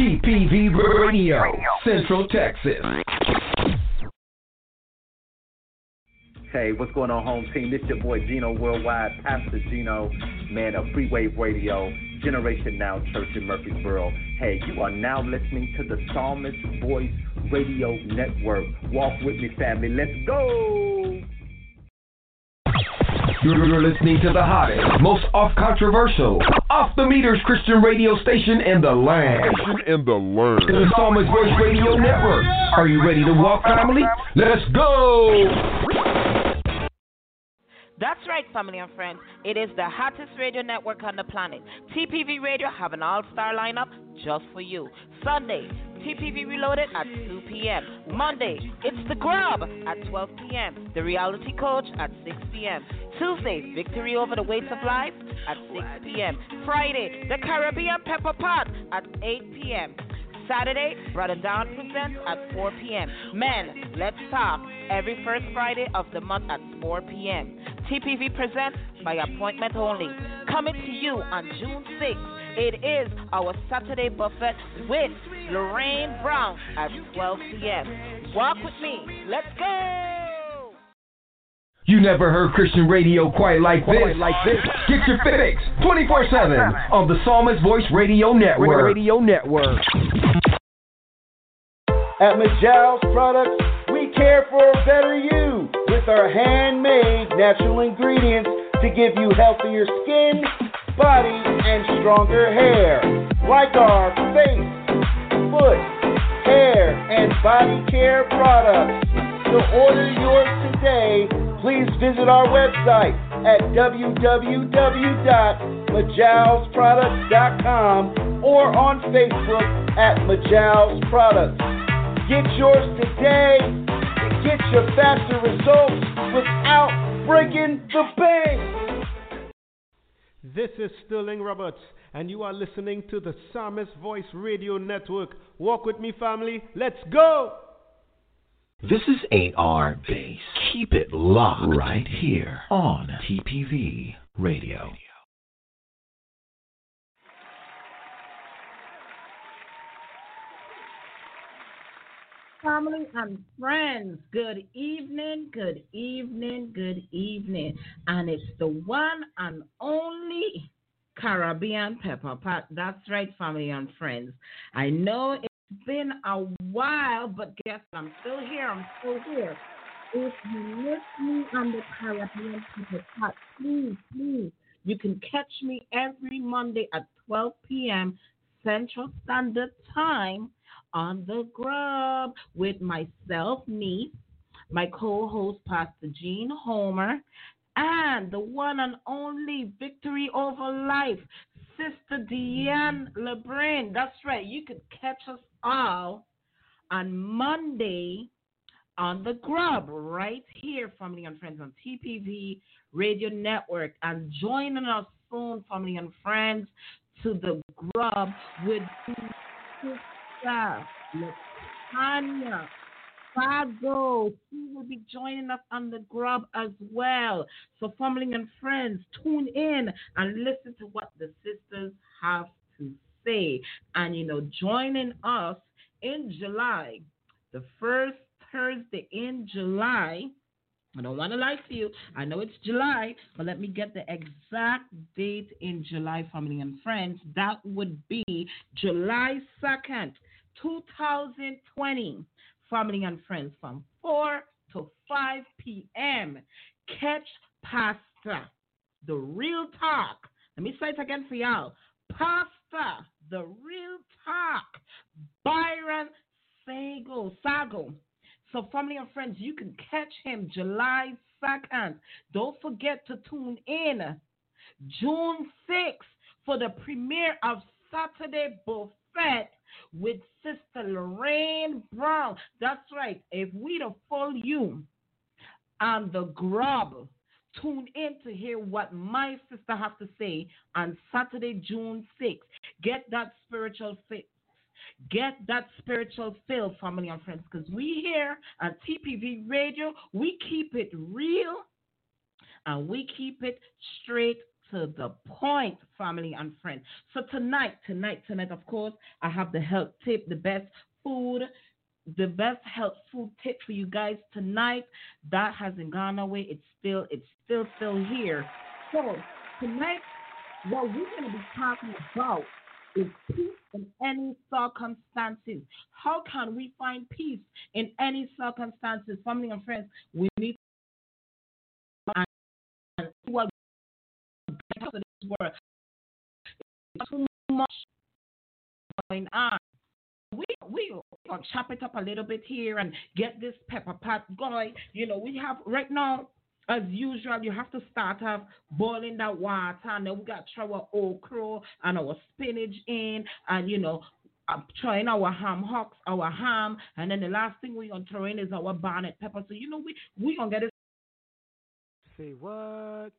TPV Radio, Central Texas. Hey, what's going on, home team? This your boy Gino Worldwide, Pastor Gino, man of Freeway Radio, Generation Now Church in Murfreesboro. Hey, you are now listening to the Psalmist Voice Radio Network. Walk with me, family. Let's go! You're listening to the hottest, most off controversial, off the meters Christian radio station in the land. In the land. The Psalmist Voice Radio Network. Are you ready to walk, family? Let's go! That's right, family and friends. It is the hottest radio network on the planet. TPV Radio have an all-star lineup just for you. Sunday, TPV Reloaded at 2 p.m. Monday, it's The Grub at 12 p.m. The Reality Coach at 6 p.m. Tuesday, Victory Over the Weights of Life at 6 p.m. Friday, The Caribbean Pepper Pot at 8 p.m. Saturday, Brother Down presents at 4 p.m. Men, let's talk every first Friday of the month at 4 p.m. TPV presents by appointment only. Coming to you on June 6th. It is our Saturday buffet with Lorraine Brown at 12 p.m. Walk with me. Let's go. You never heard Christian radio quite like this. Quite like this. Get your fix 24/7 on the Psalmist Voice Radio Network. Radio Network. At Majal's Products, we care for a better you with our handmade natural ingredients to give you healthier skin, body, and stronger hair. Like our face, foot, hair, and body care products. To order yours today, please visit our website at www.majalsproducts.com or on Facebook at Majal's Products. Get yours today to get your faster results without breaking the bank. This is Sterling Roberts, and you are listening to the Psalmist Voice Radio Network. Walk with me, family. Let's go! This is AR Base. Keep it locked right here on TPV Radio. family and friends. Good evening, good evening, good evening. And it's the one and only Caribbean Pepper Pot. That's right, family and friends. I know it's been a while, but guess what? I'm still here. I'm still here. If you miss me on the Caribbean Pepper Pot, please, please, you can catch me every Monday at 12 p.m. Central Standard Time on the grub with myself, me, my co-host Pastor Jean Homer, and the one and only Victory Over Life, Sister Deanne LeBrin. That's right. You could catch us all on Monday on the Grub right here, family and friends, on TPV Radio Network, and joining us soon, family and friends, to the Grub with Sister Latanya Fago. She will be joining us on the Grub as well. So, family and friends, tune in and listen to what the sisters have to say. And, you know, joining us in July, the first Thursday in July. I don't want to lie to you. I know it's July, but let me get the exact date in July, family and friends. That would be July 2nd, 2020. Family and friends from 4 to 5 p.m. Catch Pastor, the real talk. Let me say it again for y'all. Pastor, the real talk. Byron Sago. Sago. So, family and friends, you can catch him July 2nd. Don't forget to tune in June 6th for the premiere of Saturday Buffet with Sister Lorraine Brown. That's right. If we the full you on the grub, tune in to hear what my sister has to say on Saturday, June 6th. Get that spiritual fix. Get that spiritual fill, family and friends, because we here at TPV Radio, we keep it real and we keep it straight to the point, family and friends. So tonight, tonight, tonight, of course, I have the health tip, the best food, the best health food tip for you guys tonight. That hasn't gone away. It's still, it's still, still here. So tonight, what we're going to be talking about is peace in any circumstances. How can we find peace in any circumstances? Family and friends, we need world. Too much going on. We we gonna chop it up a little bit here and get this pepper pot going. You know, we have right now as usual, you have to start off boiling that water, and then we got to throw our okra and our spinach in, and you know, uh, throwing our ham hocks, our ham, and then the last thing we're gonna throw in is our bonnet pepper. So you know, we we gonna get it. Say what?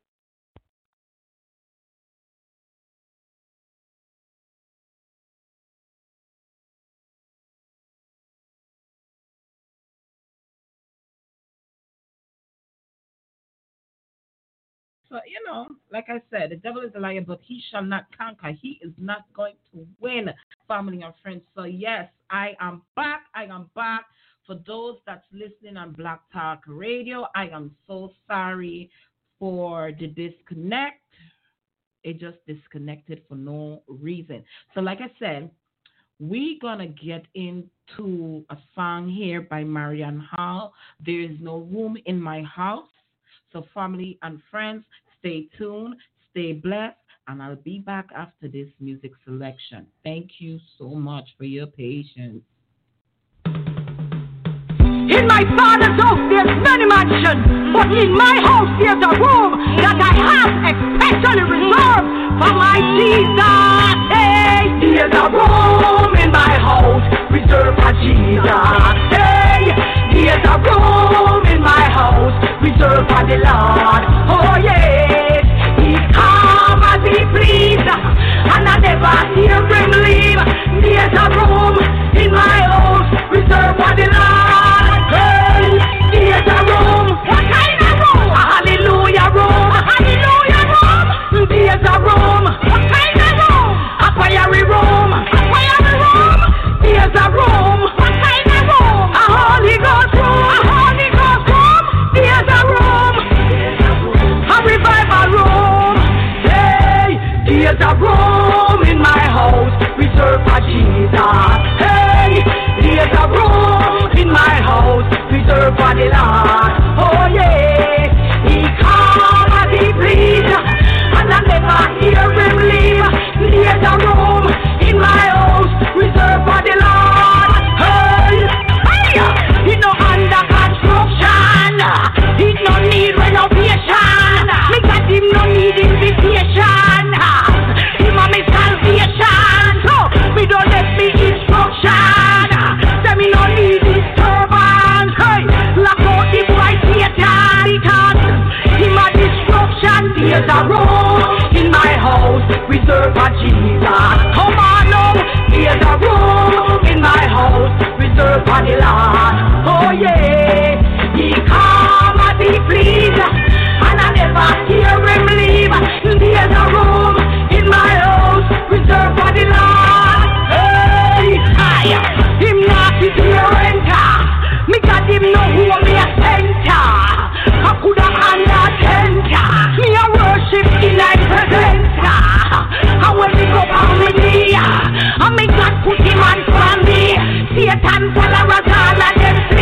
So, you know, like I said, the devil is a liar, but he shall not conquer. He is not going to win, family and friends. So, yes, I am back. I am back. For those that's listening on Black Talk Radio, I am so sorry for the disconnect. It just disconnected for no reason. So, like I said, we're gonna get into a song here by Marianne Hall. There is no room in my house. So, family and friends, stay tuned, stay blessed, and I'll be back after this music selection. Thank you so much for your patience. In my father's house there's many mansions, but in my house there's a room that I have especially reserved for my Jesus. Hey, there's a room in my house reserved for Jesus. Hey, a room in my house reserved for the Lord. Oh yes, He come as He please, and I never hear Him leave. There's a room in my house reserved for the Lord. My house reserved for the Lord. Oh yeah, He come as He please, and I never hear Him leave. There's a room in my house reserved for the Lord. There's a room in my house reserved for Jesus. Come on now, there's a room in my house reserved for the Lord. Oh yeah, He come as He please, and I never hear Him leave. There's a room I will pick up. I make God put.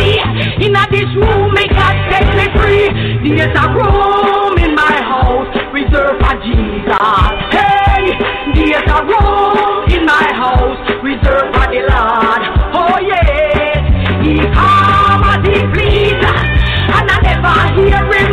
Satan. In God set me free. There's a room in my house reserved for Jesus. Hey, there's a room in my house reserved for the Lord. Oh yeah, He please, and I never hear Him.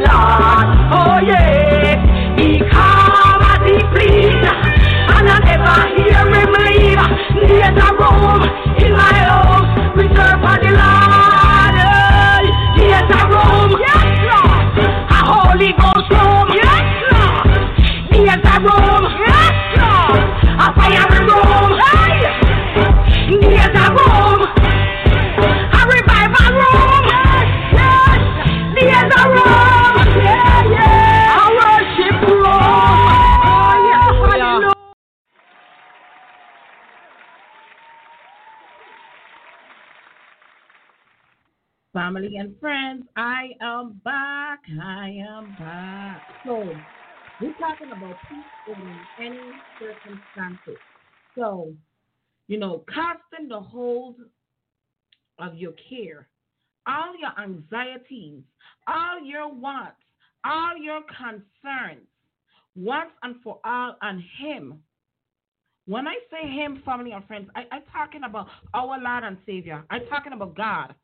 belong. And friends, I am back. I am back. So, we're talking about peace in any circumstances. So, you know, casting the hold of your care, all your anxieties, all your wants, all your concerns, once and for all on Him. When I say Him, family and friends, I, I'm talking about our Lord and Savior. I'm talking about God.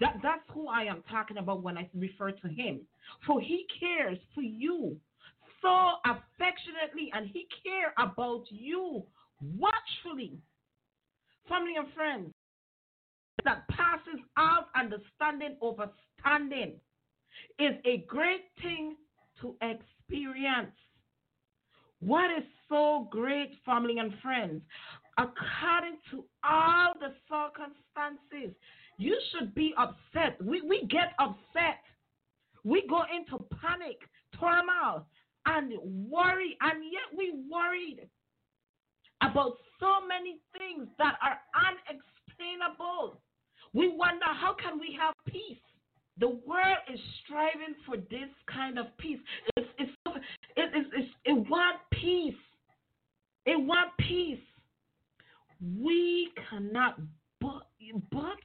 That, that's who I am talking about when I refer to Him. For He cares for you so affectionately and He cares about you watchfully. Family and friends, that passes out understanding over standing is a great thing to experience. What is so great, family and friends? According to all the circumstances, you should be upset. We, we get upset. We go into panic, turmoil, and worry, and yet we worried about so many things that are unexplainable. We wonder how can we have peace? The world is striving for this kind of peace. It's, it's, it, it's, it's, it want peace. It want peace. We cannot but, but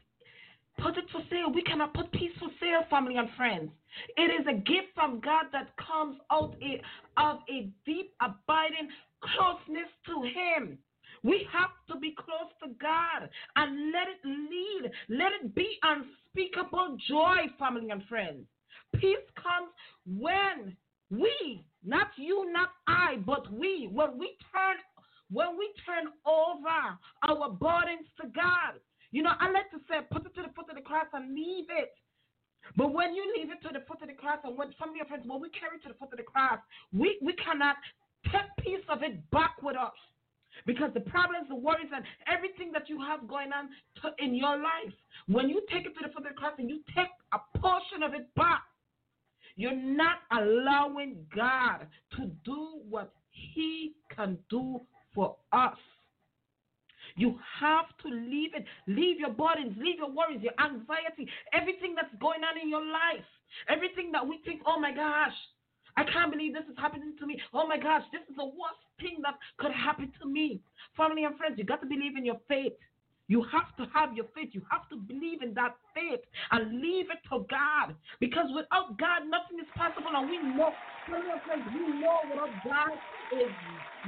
put it for sale. We cannot put peace for sale, family and friends. It is a gift from God that comes out of a deep, abiding closeness to Him. We have to be close to God and let it lead. Let it be unspeakable joy, family and friends. Peace comes when we, not you, not I, but we, when we turn when we turn over our burdens to God. You know, I like to say, put it to the foot of the cross and leave it. But when you leave it to the foot of the cross, and when some of your friends, when we carry it to the foot of the cross, we, we cannot take piece of it back with us. Because the problems, the worries, and everything that you have going on to, in your life, when you take it to the foot of the cross and you take a portion of it back, you're not allowing God to do what He can do for us. You have to leave it. Leave your burdens, leave your worries, your anxiety, everything that's going on in your life. Everything that we think, oh my gosh, I can't believe this is happening to me. Oh my gosh, this is the worst thing that could happen to me. Family and friends, you got to believe in your faith. You have to have your faith. You have to believe in that faith and leave it to God. Because without God, nothing is possible. And we know, family and friends, we know without God is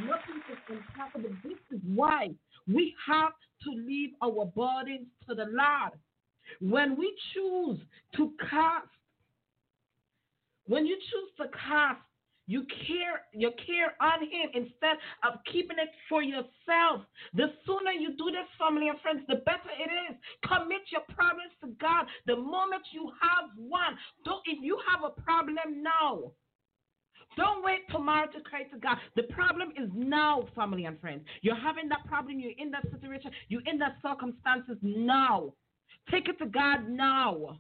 nothing is impossible. This is why we have to leave our burdens to the Lord. When we choose to cast when you choose to cast you care you care on him instead of keeping it for yourself. The sooner you do this, family and friends, the better it is. Commit your problems to God. The moment you have one, don't if you have a problem now. Don't wait tomorrow to cry to God. The problem is now, family and friends. You're having that problem, you're in that situation, you're in that circumstances now. Take it to God now.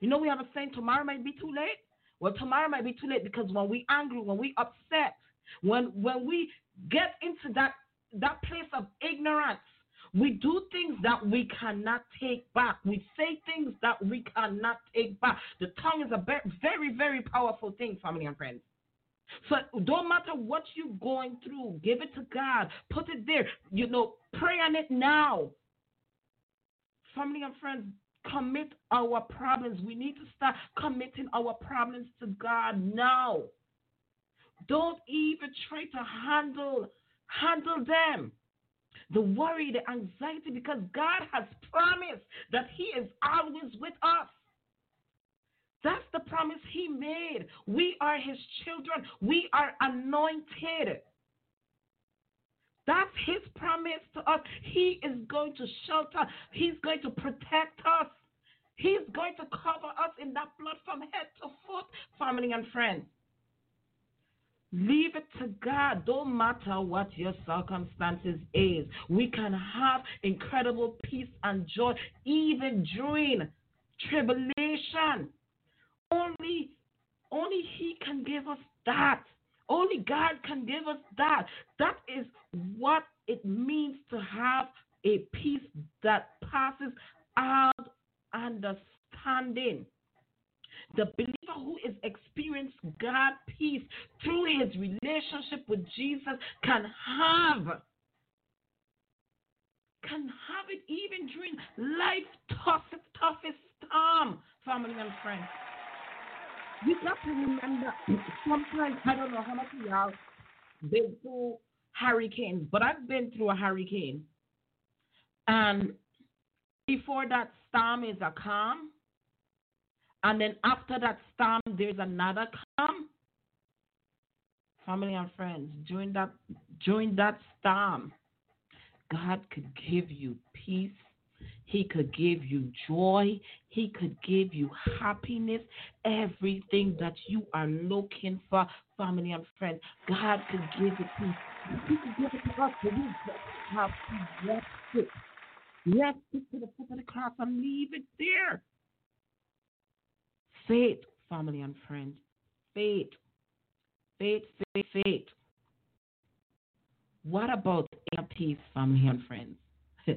You know, we have a saying tomorrow might be too late. Well, tomorrow might be too late because when we angry, when we upset, when when we get into that that place of ignorance, we do things that we cannot take back. We say things that we cannot take back. The tongue is a very, very powerful thing, family and friends. So don't matter what you're going through, give it to God. Put it there. You know, pray on it now. Family and friends, commit our problems. We need to start committing our problems to God now. Don't even try to handle handle them. The worry, the anxiety, because God has promised that He is always with us. That's the promise He made. We are His children. We are anointed. That's His promise to us. He is going to shelter, He's going to protect us. He's going to cover us in that blood from head to foot, family and friends. Leave it to God. Don't matter what your circumstances is. We can have incredible peace and joy even during tribulation. Only, only He can give us that. Only God can give us that. That is what it means to have a peace that passes out understanding. The believer who is experienced God peace through his relationship with Jesus can have can have it even during life's toughest toughest storm, family and friends. You got to remember sometimes I don't know how much of y'all been through hurricanes, but I've been through a hurricane. And before that storm is a calm, and then after that storm, there's another calm. Family and friends, during that during that storm, God could give you peace. He could give you joy. He could give you happiness. Everything that you are looking for, family and friends, God could give it to you. He could give it to us, but we just have to rest it. Rest it to the foot of the cross and leave it there. Faith, family and friends. Faith. Faith, faith, faith. What about inner peace, family and friends?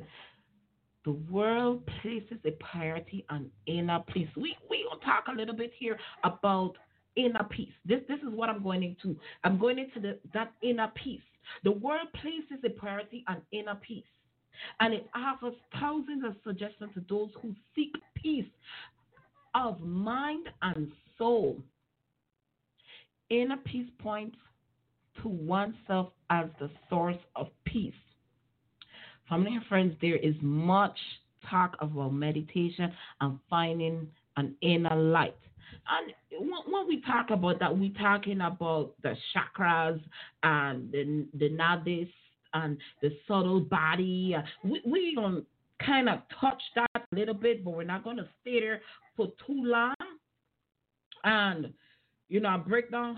the world places a priority on inner peace. We we will talk a little bit here about inner peace. This this is what I'm going into. I'm going into the, that inner peace. The world places a priority on inner peace, and it offers thousands of suggestions to those who seek peace of mind and soul. Inner peace points to oneself as the source of peace. Family and friends, there is much talk about meditation and finding an inner light. And when we talk about that, we're talking about the chakras and the, the nadis and the subtle body. We, we're going to kind of touch that a little bit, but we're not going to stay there for too long. And, you know, break down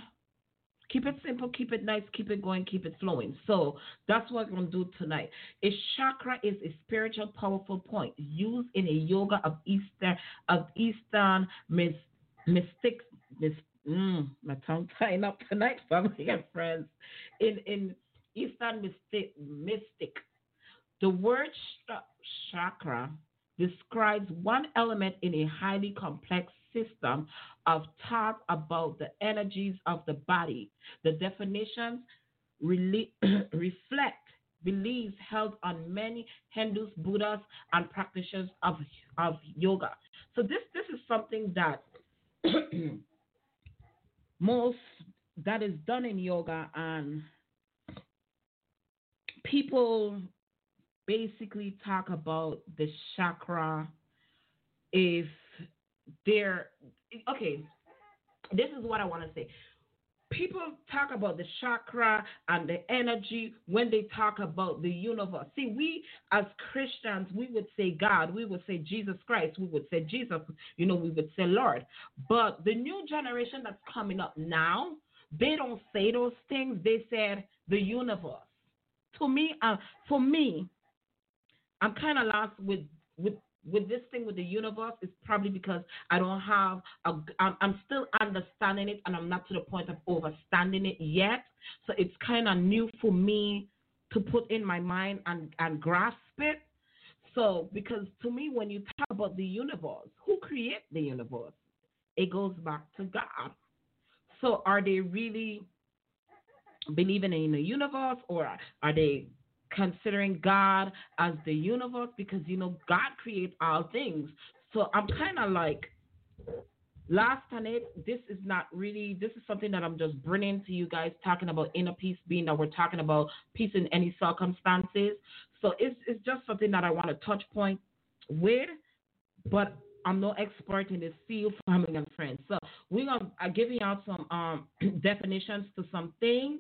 Keep it simple, keep it nice, keep it going, keep it flowing. So that's what we're going to do tonight. A chakra is a spiritual powerful point used in a yoga of Eastern of Eastern mystic. Mis, mm, my tongue tying up tonight, family and friends. In in Eastern mystic, mystic, the word chakra describes one element in a highly complex system of thought about the energies of the body. The definitions reflect beliefs held on many Hindus, Buddhas, and practitioners of, of yoga. So this this is something that most that is done in yoga and people basically talk about the chakra if they're okay this is what i want to say. People talk about the chakra and the energy when they talk about the universe. See we as christians we would say god we would say jesus christ we would say jesus you know we would say lord. But the new generation that's coming up now they don't say those things. They said the universe. To me uh, for me I'm kind of lost with with with this thing with the universe is probably because I don't have a I'm, I'm still understanding it and I'm not to the point of understanding it yet. So it's kind of new for me to put in my mind and and grasp it. So because to me when you talk about the universe, who created the universe? It goes back to God. So are they really believing in the universe or are they considering God as the universe because you know God creates all things. So I'm kind of like last on it. This is not really. This is something that I'm just bringing to you guys, talking about inner peace, being that we're talking about peace in any circumstances. So it's it's just something that I want to touch point with, but I'm no expert in this field, family and friends. So we're gonna giving out some um, definitions to some things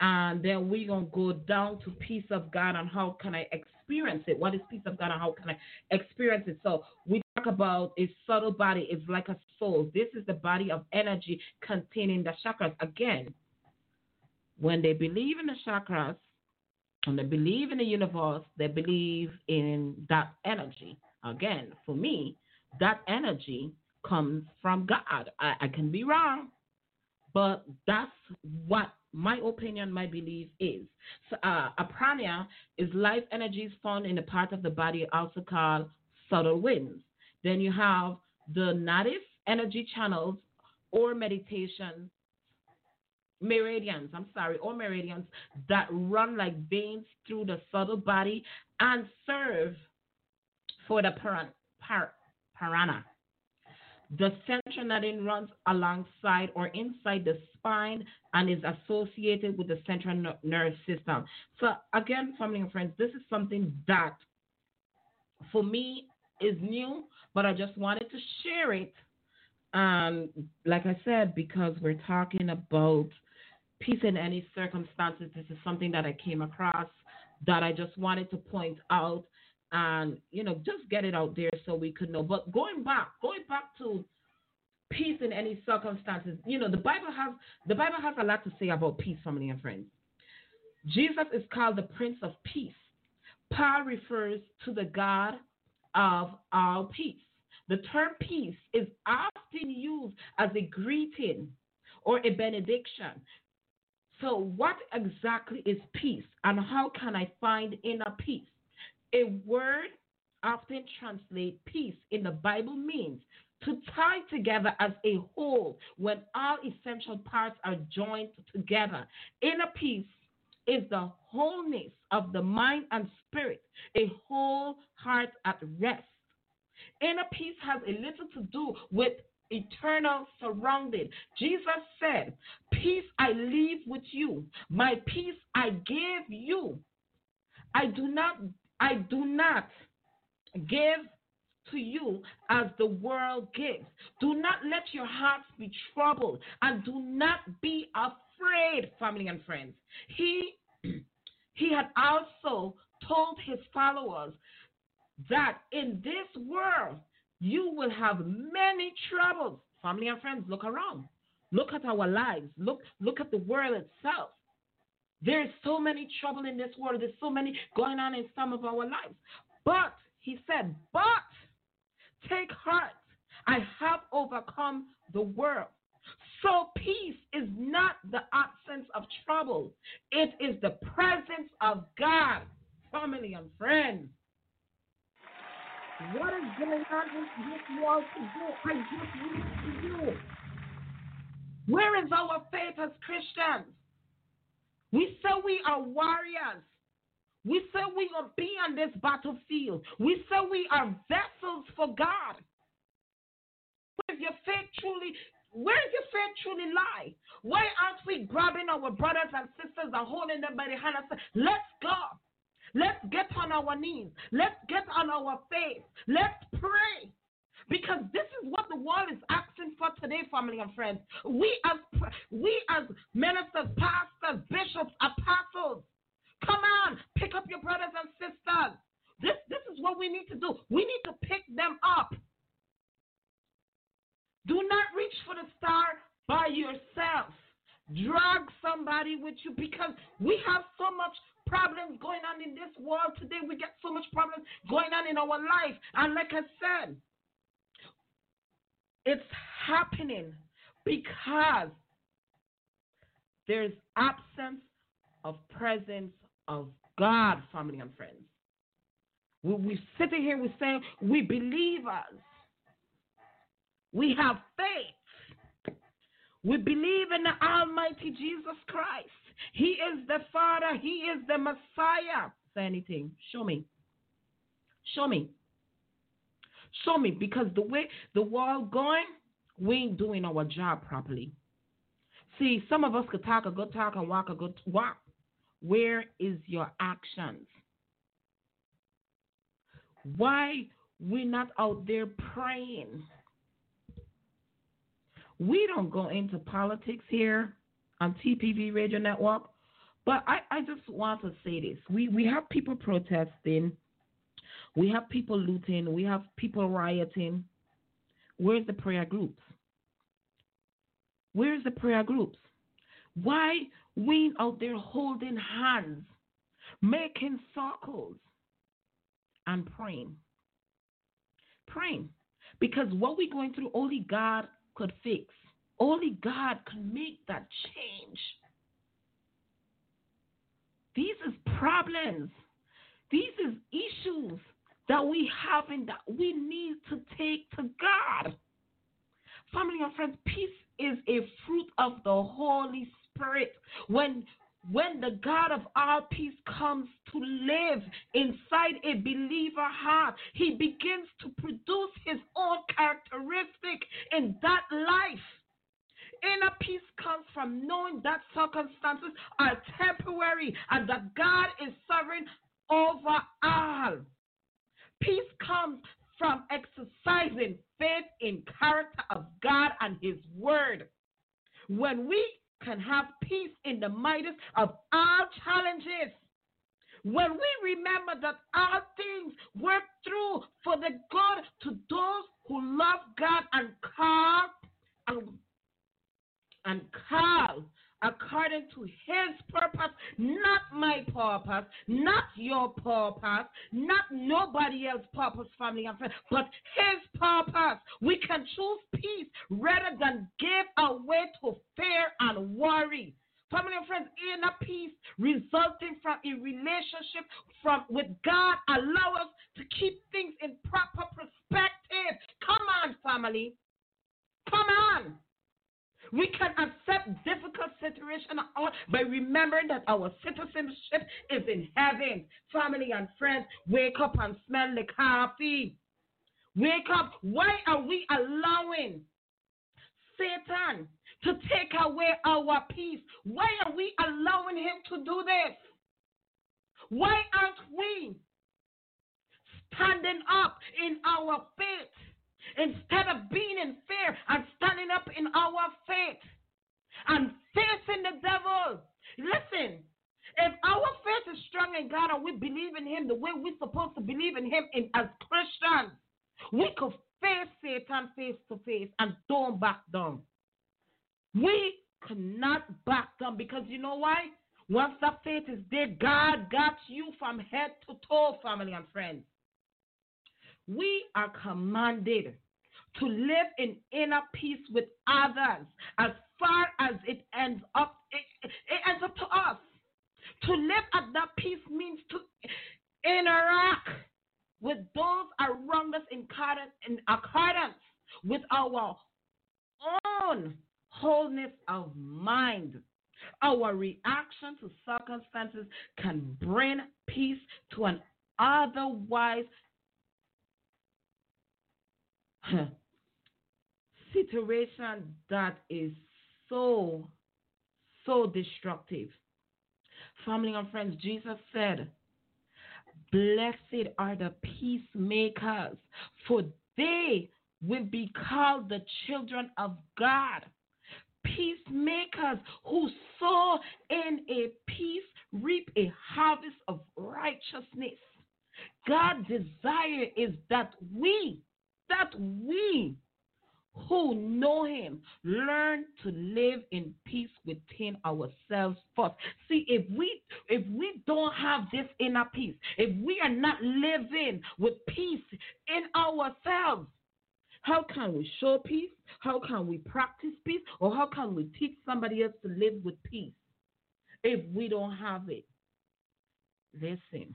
and then we're to go down to peace of God and how can I experience it? What is peace of God and how can I experience it? So we talk about a subtle body. It's like a soul. This is the body of energy containing the chakras. Again, when they believe in the chakras, when they believe in the universe, they believe in that energy. Again, for me, that energy comes from God. I, I can be wrong, but that's what my opinion, my belief is. So, uh, a prana is life energies found in a part of the body, also called subtle winds. Then you have the native energy channels or meditation meridians, I'm sorry, or meridians that run like veins through the subtle body and serve for the paran- par- parana. The central netting runs alongside or inside the spine and is associated with the central nerve system. So, again, family and friends, this is something that for me is new, but I just wanted to share it. Um, like I said, because we're talking about peace in any circumstances. This is something that I came across that I just wanted to point out and you know just get it out there so we could know. But going back, going back to peace in any circumstances, you know the Bible has the Bible has a lot to say about peace, family and friends. Jesus is called the Prince of Peace. Paul refers to the God of all peace. The term peace is often used as a greeting or a benediction so, what exactly is peace and how can I find inner peace? A word often translated peace in the Bible means to tie together as a whole when all essential parts are joined together. Inner peace is the wholeness of the mind and spirit, a whole heart at rest. Inner peace has a little to do with eternal surrounding. Jesus said, Peace I leave with you, my peace I give you. I do not I do not give to you as the world gives. Do not let your hearts be troubled and do not be afraid, family and friends. He he had also told his followers that in this world you will have many troubles. Family and friends, look around. Look at our lives. Look, look at the world itself. There is so many trouble in this world. There's so many going on in some of our lives. But he said, but take heart. I have overcome the world. So peace is not the absence of trouble. It is the presence of God, family and friends. What is going on in this world today? I just need to know. Where is our faith as Christians? We say we are warriors. We say we will be on this battlefield. We say we are vessels for God. Where your faith truly, where your faith truly lie? Why aren't we grabbing our brothers and sisters and holding them by the hand and say, let's go. Let's get on our knees. Let's get on our face. Let's pray. Because this is what the world is asking for today, family and friends. We as we as ministers, pastors, bishops, apostles, come on, pick up your brothers and sisters. This this is what we need to do. We need to pick them up. Do not reach for the star by yourself. Drag somebody with you because we have so much problems going on in this world today. We get so much problems going on in our life. And like I said, it's happening because there's absence of presence of God, family and friends. We, we sitting here, we say we believers. We have faith. We believe in the Almighty Jesus Christ. He is the Father. He is the Messiah. Say anything. Show me. Show me. Show me. Because the way the world going, we ain't doing our job properly. See, some of us could talk a good talk and walk a good walk. Where is your actions? Why we not out there praying? We don't go into politics here on TPV Radio Network. But I, I just want to say this. We we have people protesting, we have people looting, we have people rioting. Where's the prayer groups? Where's the prayer groups? Why we out there holding hands, making circles, and praying? Praying. Because what we're going through, only God could fix. Only God can make that change. These is problems. These is that we have and that we need to take to God. Family and friends, peace is a fruit of the Holy Spirit. When when the God of all peace comes to live inside a believer heart, he begins to produce his own characteristic in that life. Inner peace comes from knowing that circumstances are temporary and that God is sovereign over all. Peace comes from exercising faith in character of God and his word. When we can have peace in the midst of all challenges, when we remember that all things work through for the good to those who love God and call and, and call according to his purpose, not my purpose, not your purpose, not nobody else's purpose, family and friends, but his purpose. We can choose peace rather than give away to fear and worry. Family and friends, inner peace resulting from a relationship from with God allow us to keep things in proper perspective. Come on, family. Come on. We can accept difficult situations by remembering that our citizenship is in heaven. Family and friends, wake up and smell the coffee. Wake up. Why are we allowing Satan to take away our peace? Why are we allowing him to do this? Why aren't we standing up in our faith? Instead of being in fear and standing up in our faith and facing the devil. Listen, if our faith is strong in God and we believe in Him the way we're supposed to believe in Him in, as Christians, we could face Satan face to face and don't back down. We cannot back down because you know why? Once that faith is there, God got you from head to toe, family and friends. We are commanded to live in inner peace with others as far as it ends up it, it ends up to us. To live at that peace means to interact with those around us in accordance with our own wholeness of mind. Our reaction to circumstances can bring peace to an otherwise Hmm. situation that is so, so destructive. Family and friends, Jesus said, Blessed are the peacemakers, for they will be called the children of God. Peacemakers who sow in a peace reap a harvest of righteousness. God's desire is that we, that we who know him learn to live in peace within ourselves first. See if we if we don't have this inner peace if we are not living with peace in ourselves how can we show peace? How can we practice peace? Or how can we teach somebody else to live with peace if we don't have it? Listen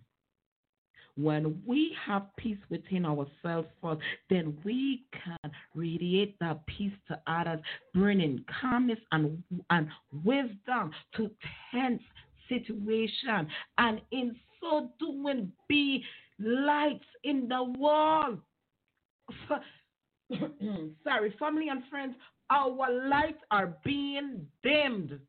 when we have peace within ourselves first, then we can radiate that peace to others, bringing calmness and, and wisdom to tense situation, and in so doing, be lights in the world. Sorry, family and friends, our lights are being dimmed.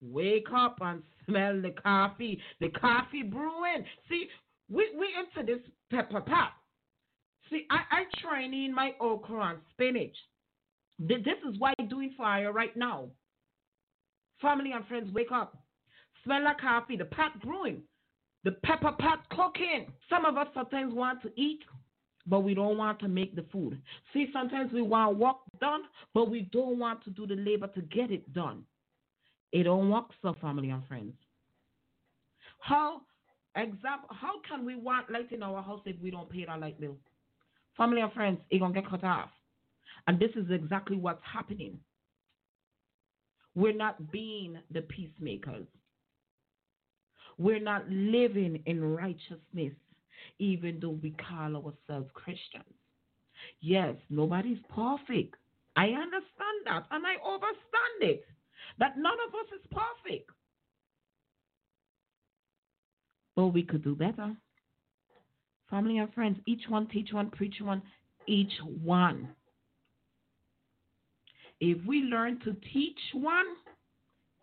Wake up and smell the coffee. The coffee brewing. See, we we into this pepper pot. See, I, I training my okra and spinach. This is why I'm doing fire right now. Family and friends, wake up. Smell the coffee, the pot brewing, the pepper pot cooking. Some of us sometimes want to eat, but we don't want to make the food. See, sometimes we want work done, but we don't want to do the labor to get it done. It don't work so, family and friends. How example how can we want light in our house if we don't pay our light bill? Family and friends, it gonna get cut off. And this is exactly what's happening. We're not being the peacemakers. We're not living in righteousness. even though we call ourselves Christians. Yes, nobody's perfect. I understand that and I understand it. That none of us is perfect. But we could do better. Family and friends, each one teach one, preach one, each one. If we learn to teach one,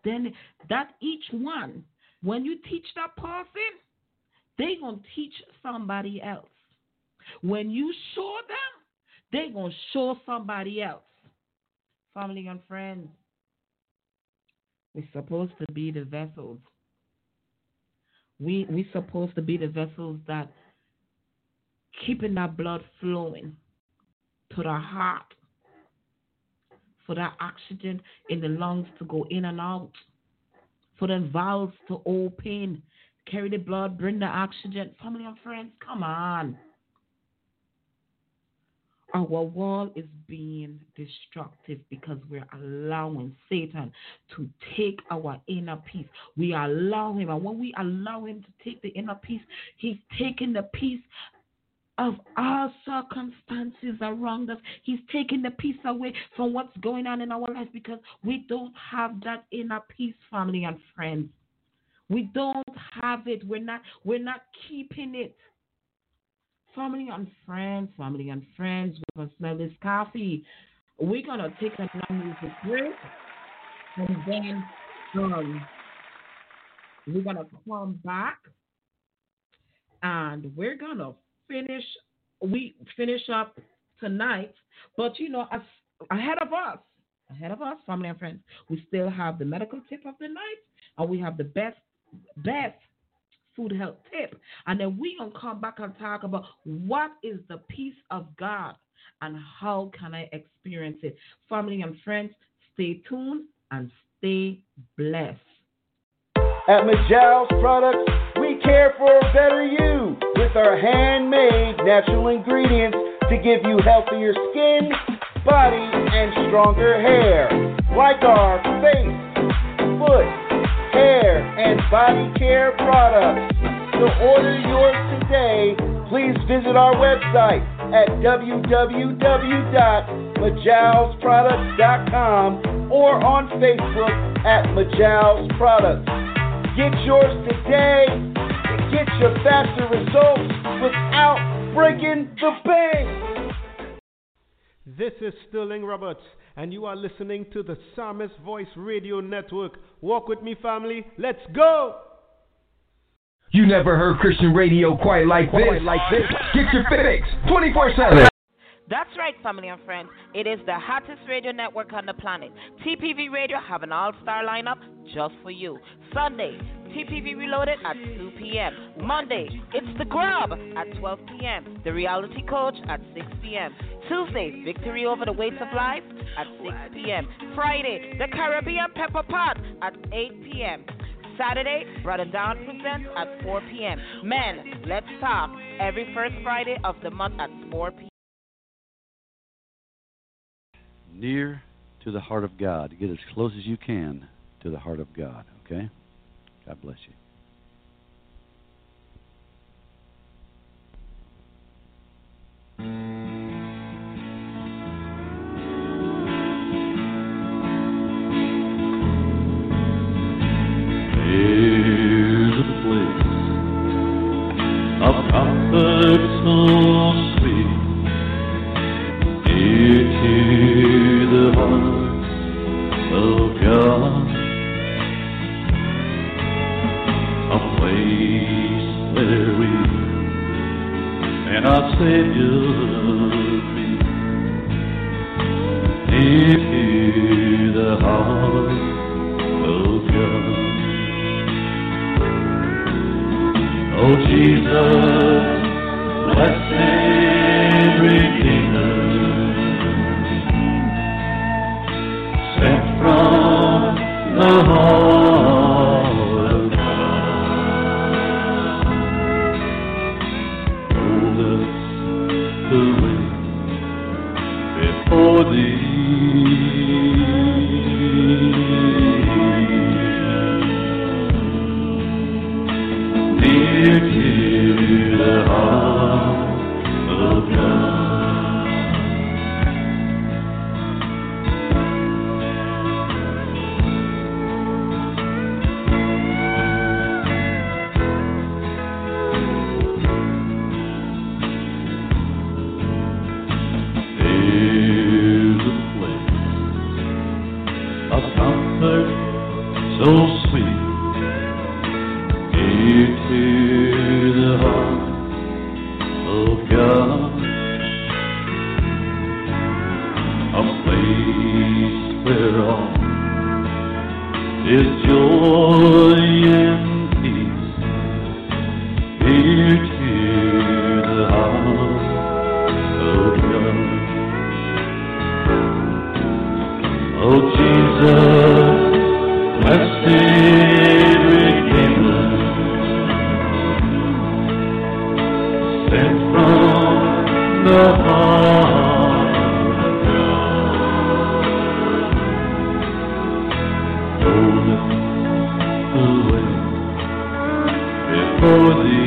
then that each one, when you teach that person, they gonna teach somebody else. When you show them, they gonna show somebody else. Family and friends, we're supposed to be the vessels. We we supposed to be the vessels that keeping that blood flowing to the heart for that oxygen in the lungs to go in and out, for the valves to open, carry the blood, bring the oxygen. Family and friends, come on. Our wall is being destructive because we're allowing Satan to take our inner peace. We allow him, and when we allow him to take the inner peace, he's taking the peace of our circumstances around us. He's taking the peace away from what's going on in our life because we don't have that inner peace, family and friends. We don't have it. We're not we're not keeping it. Family and friends, family and friends, we're gonna smell this coffee. We're gonna take a long music break and then um, we're gonna come back and we're gonna finish we finish up tonight, but you know, ahead of us, ahead of us, family and friends, we still have the medical tip of the night, and we have the best best food health tip, and then we're gonna come back and talk about what is the peace of God and how can I experience it. Family and friends, stay tuned and stay blessed. At Majal's Products, we care for a better you with our handmade natural ingredients to give you healthier skin, body, and stronger hair. Like our face, foot, and body care products. To order yours today, please visit our website at www.majalsproducts.com or on Facebook at Majal's Products. Get yours today and get your faster results without breaking the bank. This is Sterling Roberts, and you are listening to the Psalmist Voice Radio Network. Walk with me, family. Let's go! You never heard Christian radio quite like this. Quite like this. Get your fix 24 7. That's right, family and friends. It is the hottest radio network on the planet. TPV Radio have an all-star lineup just for you. Sunday, TPV Reloaded at 2 p.m. Monday, it's The Grub at 12 p.m. The Reality Coach at 6 p.m. Tuesday, Victory Over the Weights of Life at 6 p.m. Friday, The Caribbean Pepper Pot at 8 p.m. Saturday, Brother Don presents at 4 p.m. Men, let's talk every first Friday of the month at 4 p.m. near to the heart of God. Get as close as you can to the heart of God, okay? God bless you. There's a place, a comfort so of A place where we and our Savior be. To the heart of God. Oh Jesus, blessed Redeemer, from for thee.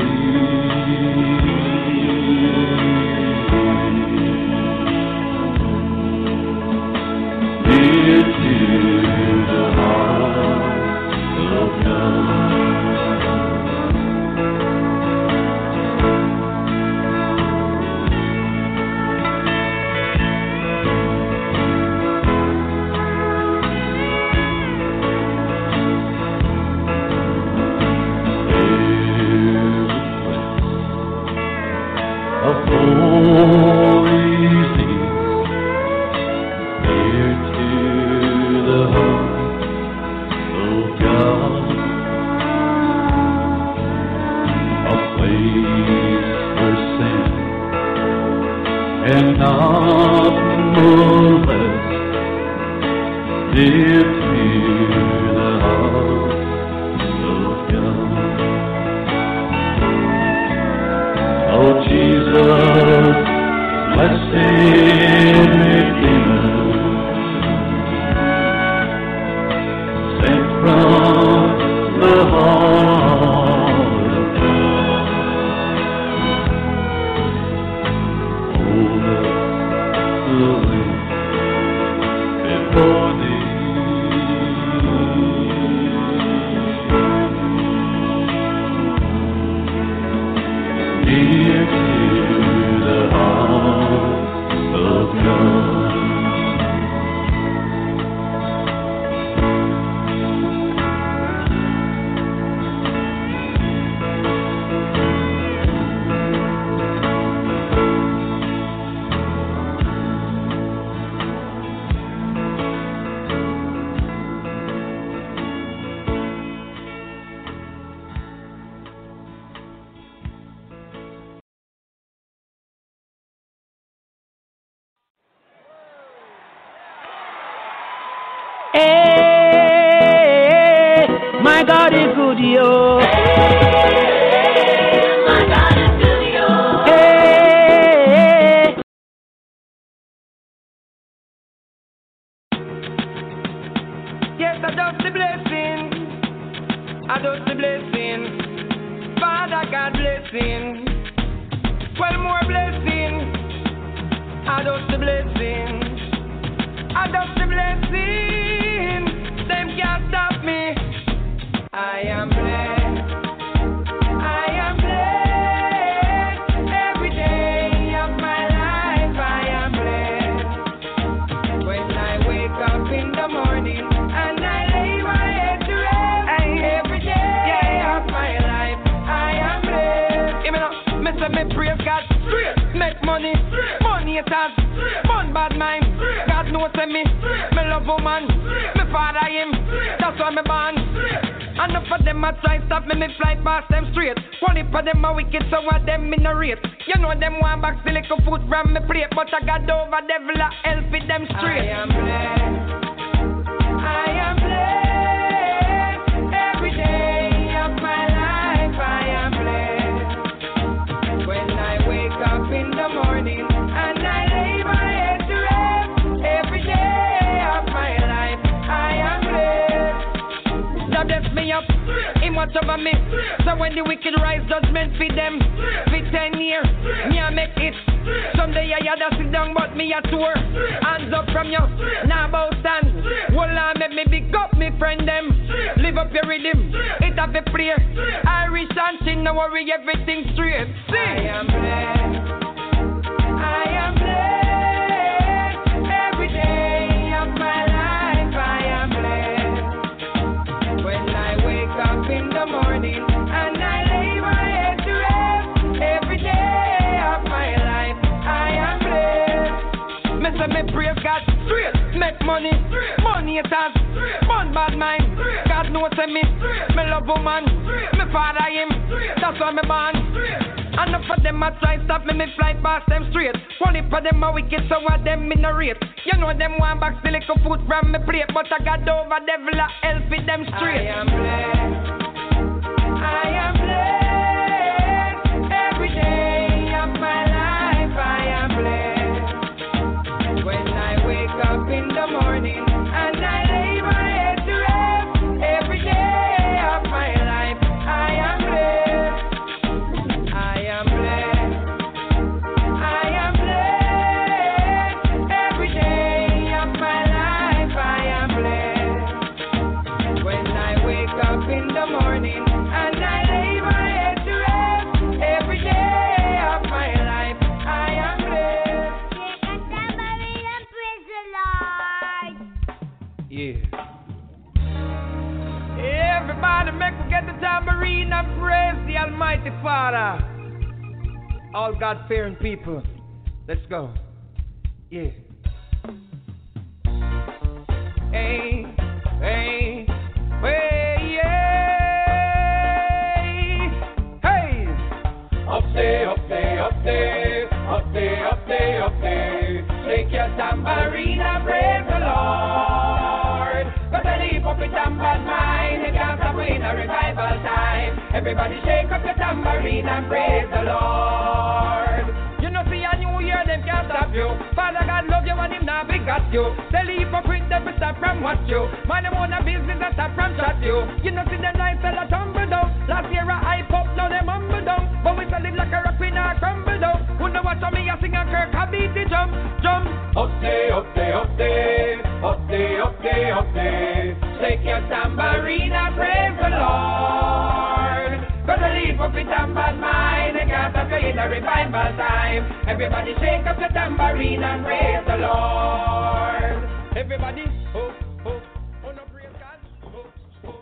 me up. Him watch over me. So when the wicked rise, judgment feed them. Fit ten years, me I make it. Someday I had a sit down, but me a tour. Hands up from you, now about stand. Will I make me big up, me friend them? Live up your rhythm, it have a prayer. Irish and she no worry, everything straight. See? I am blessed. Money, money haters, man bad mind. God knows me, me love woman, me father him, that's why me born. Enough of them a try stop me, me fly past them straight. Only for them a wicked, so what them in a rate. You know them want back the little food from me plate, but I got over devil a help with them straight. I am blessed. I am blessed Almighty Father. All God fearing people. Let's go. Yeah. Hey, hey, hey, yeah. Hey. Up there, up there, up there, up there, up there, up there. Shake your tambourine and praise the Lord. Up them bad mind, it can't stop in a revival time. Everybody shake up your tambourine and praise the Lord. You see a new year, them can't stop you. Father God love you and him not begot you. They leave up with them, stop from watch you. Man, them own a business and stop from chat you. You know, see the nice fella tumble down. Last year I hype up, now them humble down. But we solid like a rock, we not crumble down. Who know what me, I sing a Kirk, I beat the jump, jump. Up there, up there, up there, up there, up there, up there. Shake your tambourine and praise the Lord. I leave up with them bad mind, can't stop you in a revival time. Everybody shake up your tambourine and praise the Lord. Everybody, oh, oh, oh, no praise God. Oh, oh.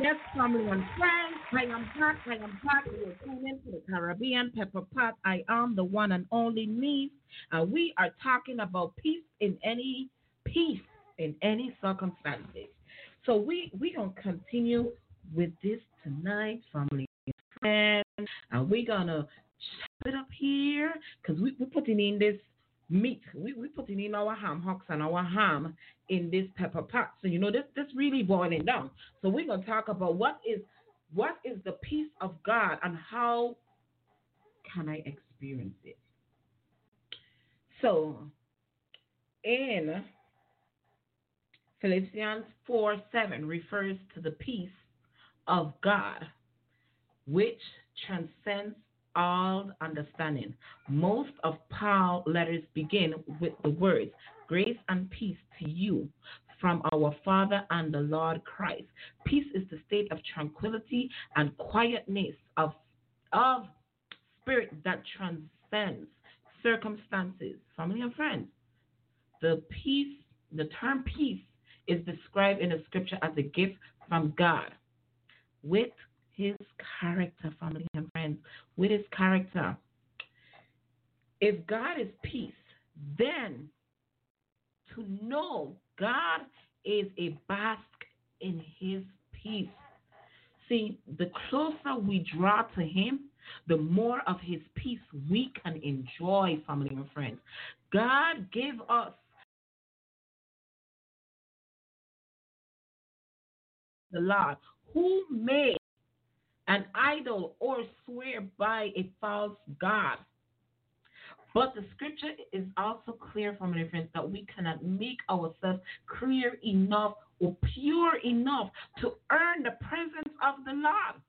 Yes, family and friends, I am Pat, I am Pat. We are tuning to the Caribbean Pepper Pot. I am the one and only me, and we are talking about peace in any peace in any circumstances. So we we gonna continue with this tonight, family and friends, and we're gonna chop it up here because we we're putting in this meat. We we putting in our ham hocks and our ham in this pepper pot. So you know this this really boiling down. So we're gonna talk about what is what is the peace of God and how can I experience it. So in Philippians 4 7 refers to the peace of God, which transcends all understanding. Most of Paul's letters begin with the words, Grace and peace to you from our Father and the Lord Christ. Peace is the state of tranquility and quietness of, of spirit that transcends circumstances, family and friends. The peace, the term peace is described in the scripture as a gift from God with his character, family and friends, with his character. If God is peace, then to know God is a bask in his peace. See, the closer we draw to him, the more of his peace we can enjoy, family and friends. God gave us the Lord, who made an idol or swear by a false God. But the scripture is also clear from reference that we cannot make ourselves clear enough or pure enough to earn the presence of the Lord.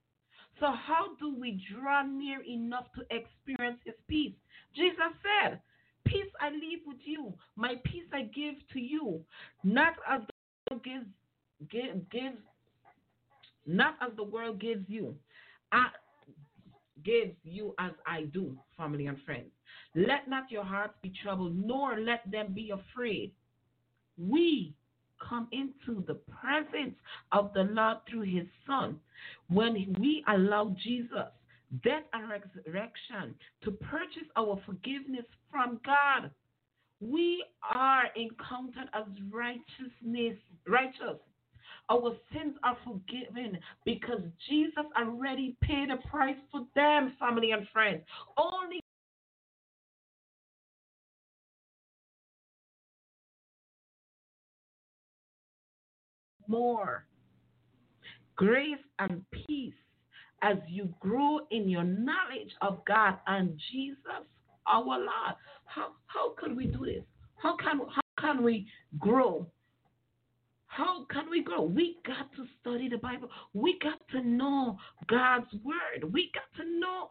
So, how do we draw near enough to experience His peace? Jesus said, Peace I leave with you, my peace I give to you, not as the world gives, give, gives not as the world gives you. I gives you as I do, family and friends. Let not your hearts be troubled, nor let them be afraid. We come into the presence of the Lord through his Son when we allow Jesus, death and resurrection, to purchase our forgiveness from God. we are encountered as righteousness, righteous. Our sins are forgiven because Jesus already paid a price for them, family and friends. Only more grace and peace as you grow in your knowledge of God and Jesus, our Lord. How how can we do this? How can how can we grow? How can we grow? We got to study the Bible. We got to know God's word. We got to know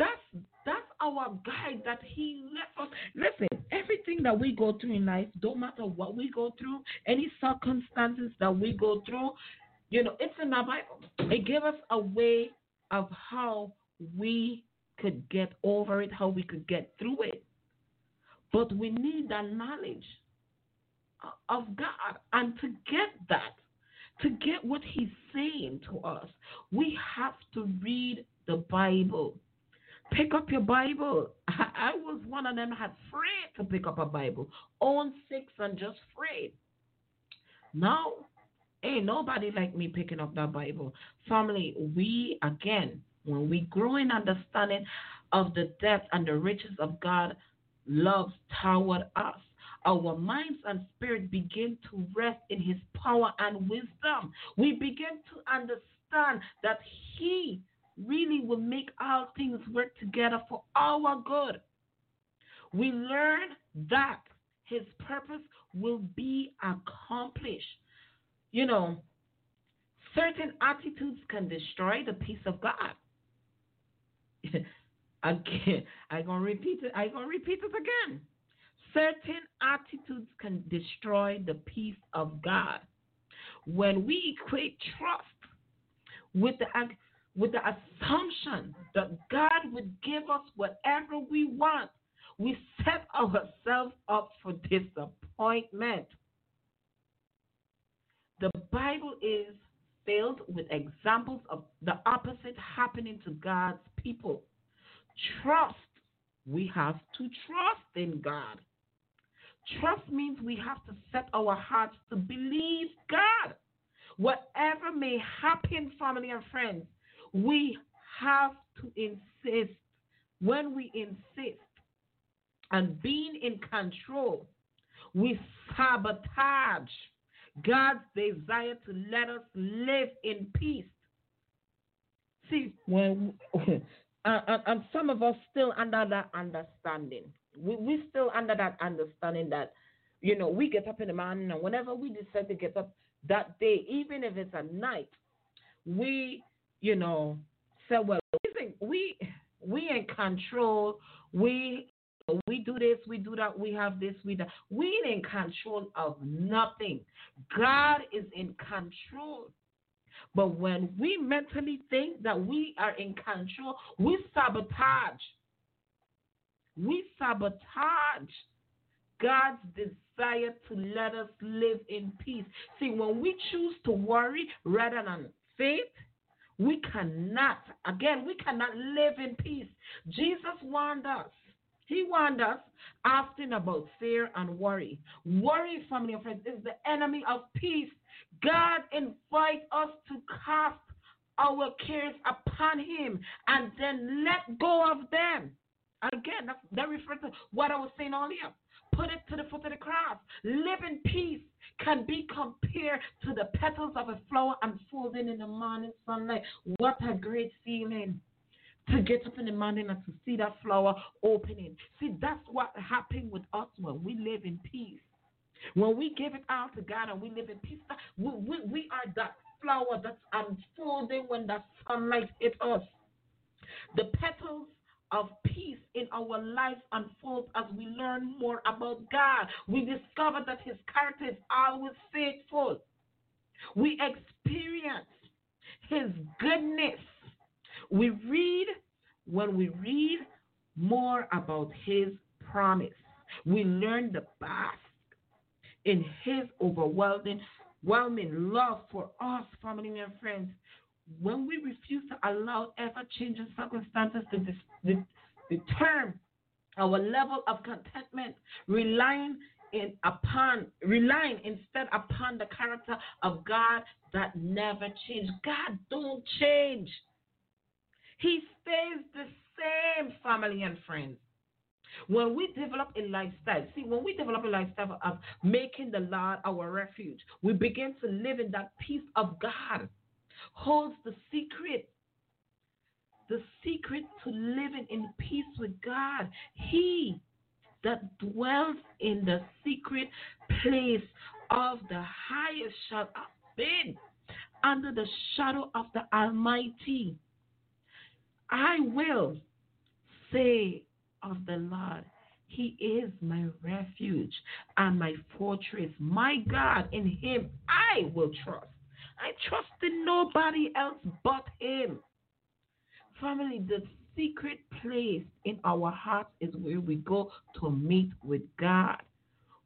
that's that's our guide that He left us. Listen, everything that we go through in life, don't matter what we go through, any circumstances that we go through, you know, it's in the Bible. It gave us a way of how we could get over it, how we could get through it. But we need that knowledge of God. And to get that, to get what He's saying to us, we have to read the Bible. Pick up your Bible. I was one of them had afraid to pick up a Bible. Own six and just afraid. Now, ain't nobody like me picking up that Bible. Family, we again, when we grow in understanding of the depth and the riches of God loves toward us, our minds and spirit begin to rest in his power and wisdom. We begin to understand that he really will make all things work together for our good. We learn that his purpose will be accomplished. You know, certain attitudes can destroy the peace of God. again, I'm gonna repeat it. I'm gonna repeat it again. Certain attitudes can destroy the peace of God. When we equate trust with the with the assumption that God would give us whatever we want, we set ourselves up for disappointment. The Bible is filled with examples of the opposite happening to God's people. Trust. We have to trust in God. Trust means we have to set our hearts to believe God. Whatever may happen, family and friends, we have to insist. When we insist and being in control, we sabotage God's desire to let us live in peace. See, when and, and some of us still under that understanding we we still under that understanding that you know we get up in the morning and whenever we decide to get up that day, even if it's a night, we you know say well we we we in control. We we do this, we do that, we have this, we that. We in control of nothing. God is in control. But when we mentally think that we are in control, we sabotage we sabotage God's desire to let us live in peace. See, when we choose to worry rather than faith, we cannot, again, we cannot live in peace. Jesus warned us. He warned us often about fear and worry. Worry, family and friends, is the enemy of peace. God invites us to cast our cares upon Him and then let go of them. Again, that, that refers to what I was saying earlier. Put it to the foot of the cross. Live in peace can be compared to the petals of a flower unfolding in the morning sunlight. What a great feeling to get up in the morning and to see that flower opening. See, that's what happened with us when we live in peace. When we give it all to God and we live in peace, we, we, we are that flower that's unfolding when the sunlight hits us. The petals of peace in our lives unfolds as we learn more about God. We discover that His character is always faithful. We experience His goodness. We read, when we read more about His promise, we learn the best in His overwhelming, overwhelming love for us, family and friends when we refuse to allow ever changing circumstances to dis- determine our level of contentment, relying in upon relying instead upon the character of God that never changes. God don't change. He stays the same, family and friends. When we develop a lifestyle, see, when we develop a lifestyle of making the Lord our refuge, we begin to live in that peace of God, holds the secret the secret to living in peace with God. He that dwells in the secret place of the highest shall abide under the shadow of the Almighty. I will say of the Lord, He is my refuge and my fortress. My God, in Him I will trust. I trust in nobody else but Him. Family, the secret place in our hearts is where we go to meet with God.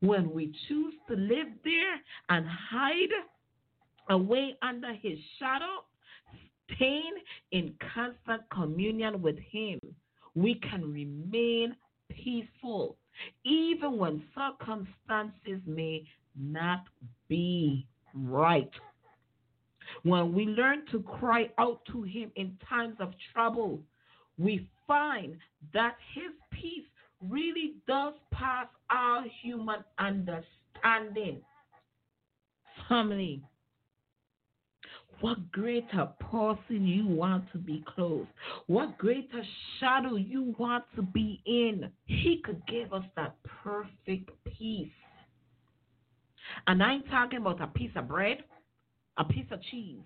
When we choose to live there and hide away under His shadow, staying in constant communion with Him, we can remain peaceful, even when circumstances may not be right. When we learn to cry out to Him in times of trouble, we find that His peace really does pass our human understanding. Family, what greater person you want to be close? What greater shadow you want to be in? He could give us that perfect peace. And I ain't talking about a piece of bread, a piece of cheese.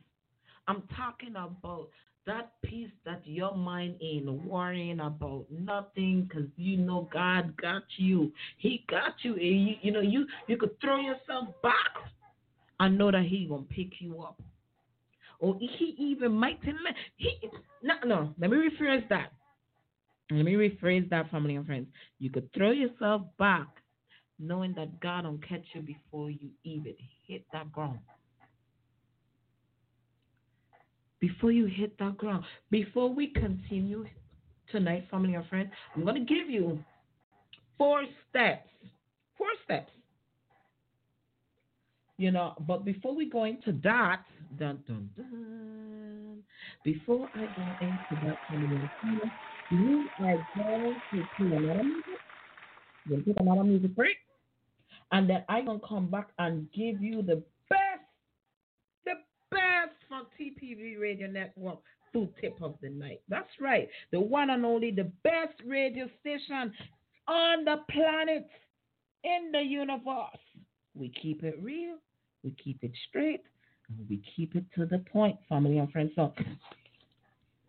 I'm talking about that peace that your mind ain't worrying about nothing because you know God got you. He got you. And you, you know, you, you could throw yourself back and know that He gonna pick you up or he even might he no no let me rephrase that let me rephrase that family and friends you could throw yourself back knowing that god will catch you before you even hit that ground before you hit that ground before we continue tonight family and friends i'm going to give you four steps four steps you know, but before we go into that, dun dun dun, before I go into that conversation, we are going to play another music. Going to take another music break, and then I'm gonna come back and give you the TPV Radio Network food tip of the night. That's right, the one and only, the best radio station on the planet, in the universe. We keep it real we keep it straight, and we keep it to the point, family and friends. So,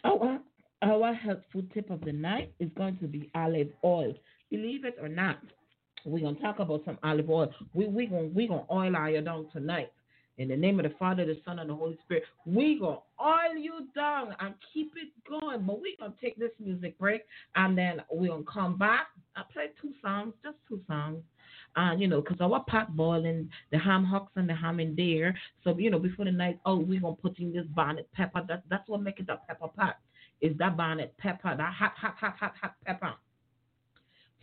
our our helpful tip of the night is going to be olive oil. Believe it or not, we're gonna talk about some olive oil. We we gonna we gonna oil you down tonight. In the name of the Father, the Son, and the Holy Spirit, we gonna oil you down and keep it going. But we gonna take this music break and then we gonna come back. I play two songs, just two songs, and you know, because our pot boiling, the ham hocks and the ham in there. So you know, before the night, oh, we're gonna put in this bonnet pepper. That that's what make it a pepper pot. Is that bonnet pepper, that hot, hot, hot, hot, hot pepper.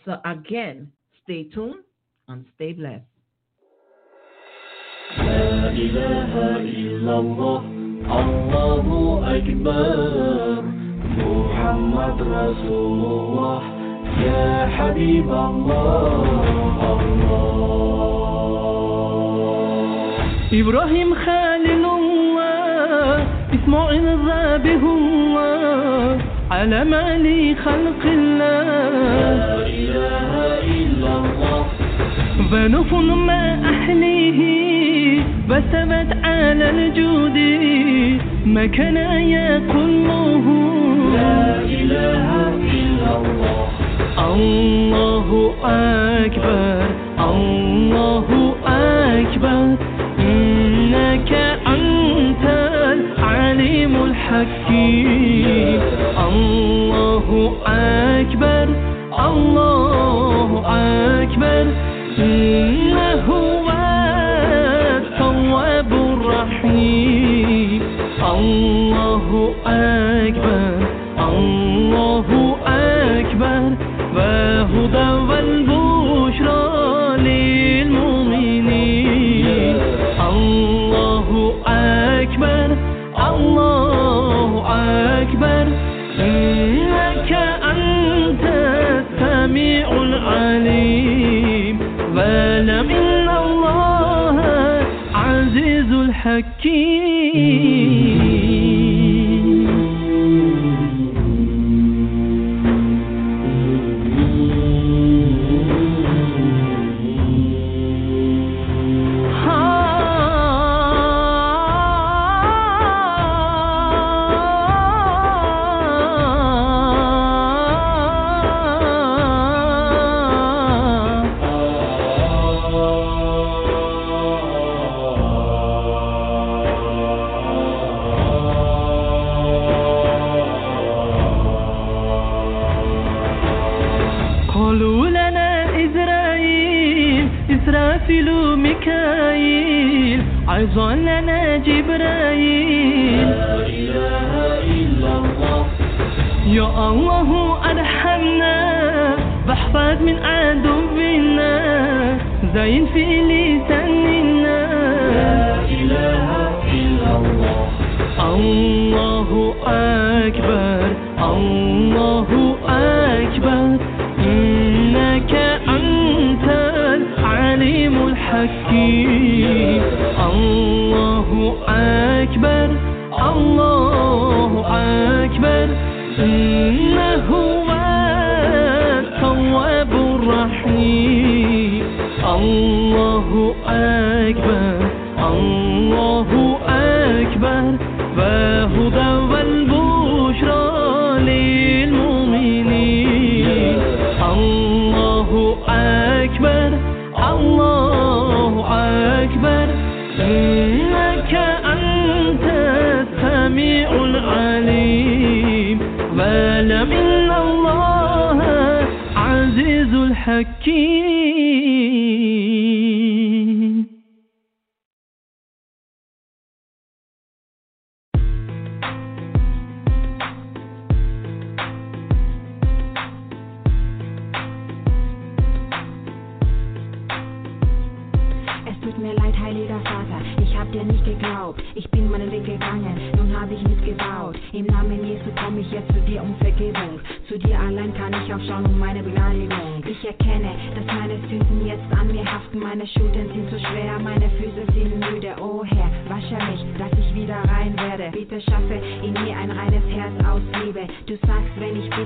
So again, stay tuned and stay blessed. إله إلا الله الله أكبر. محمد رسول الله يا حبيب الله. الله إبراهيم خالد الله إسماعيل ذابه الله على مالي خلق الله. لا إله إلا الله. فنف ما أحليه بسمت على الجود ما كان يقوله. لا إله إلا الله. الله أكبر. الله أكبر. إنك أنت العليم الحكيم. الله أكبر. الله أكبر. أكبر. الله أكبر. وهدى والبشرى للمؤمنين. الله أكبر. الله أكبر. إنك أنت السميع العليم. فلم إن الله عزيز الحكيم. INFI.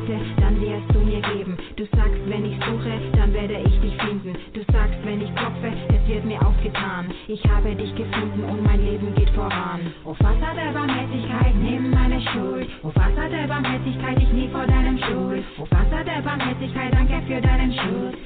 Worte, dann wirst du mir geben. Du sagst, wenn ich suche, dann werde ich dich finden. Du sagst, wenn ich klopfe, es wird mir aufgetan. Ich habe dich gefunden und mein Leben geht voran. O Vater der Barmherzigkeit, nimm meine Schuld. O Vater der Barmherzigkeit, ich nie vor deinem Schuld. O Vater der Barmherzigkeit, danke für deinen Schuld.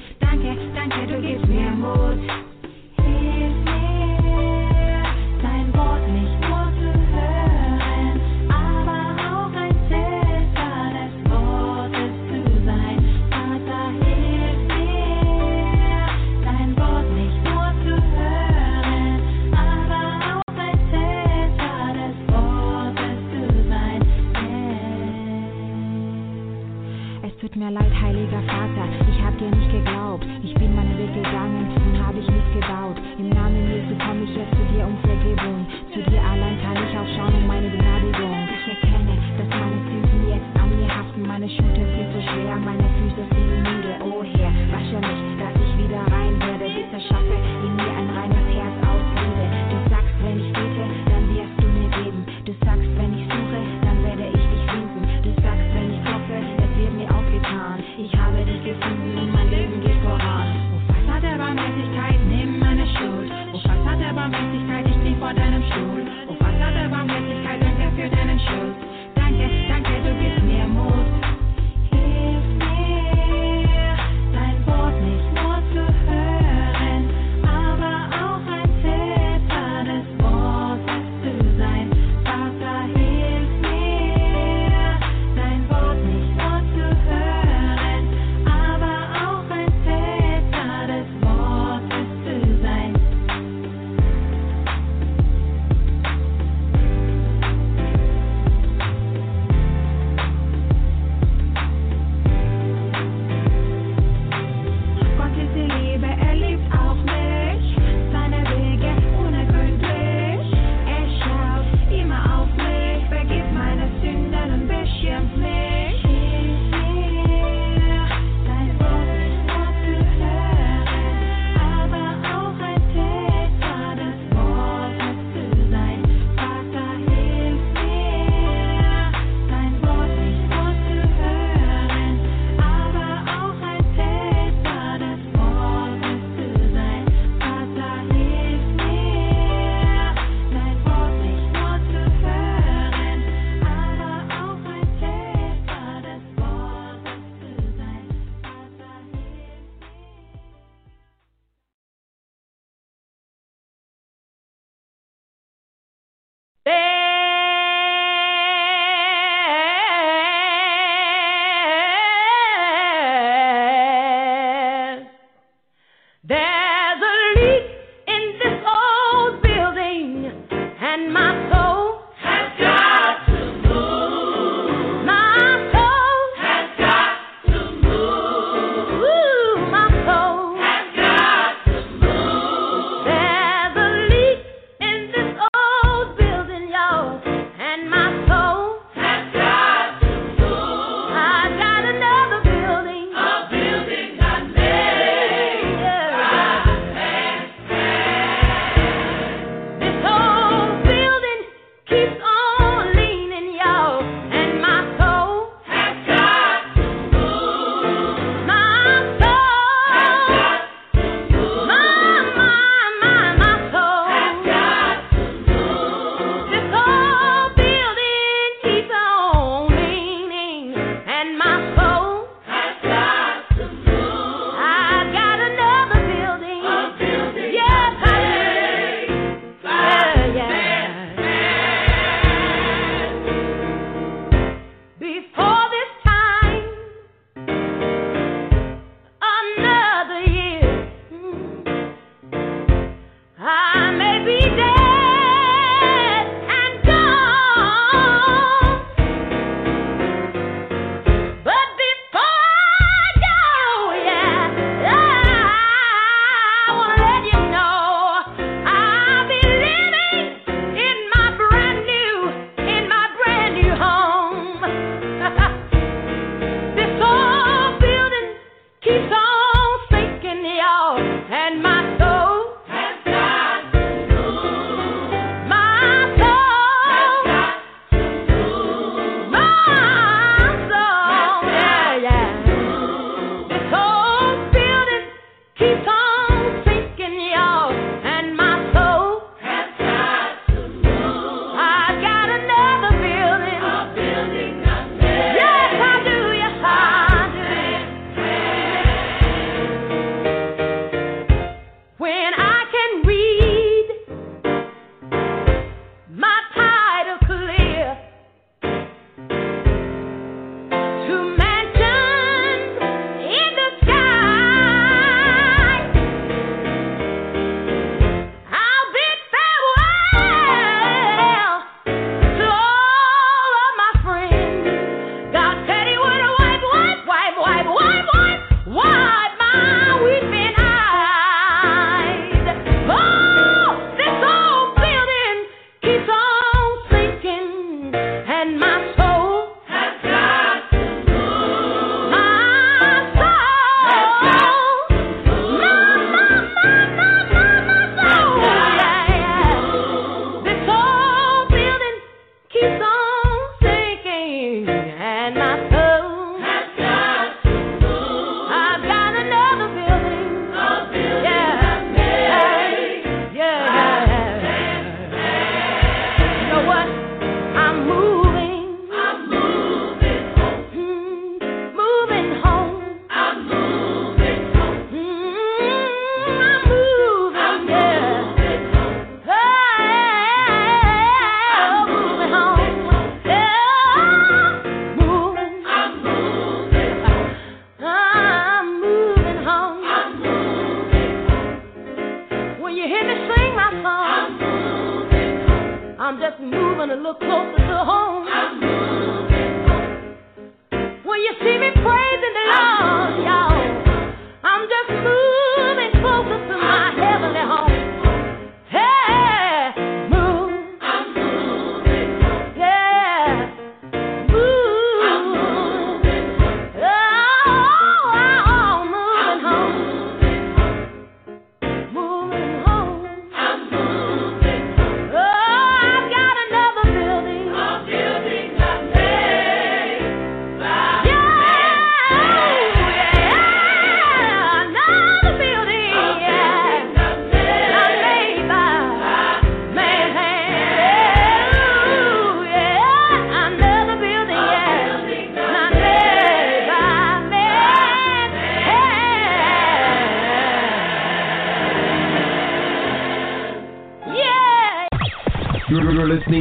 leid, heiliger Vater, ich hab dir nicht geglaubt.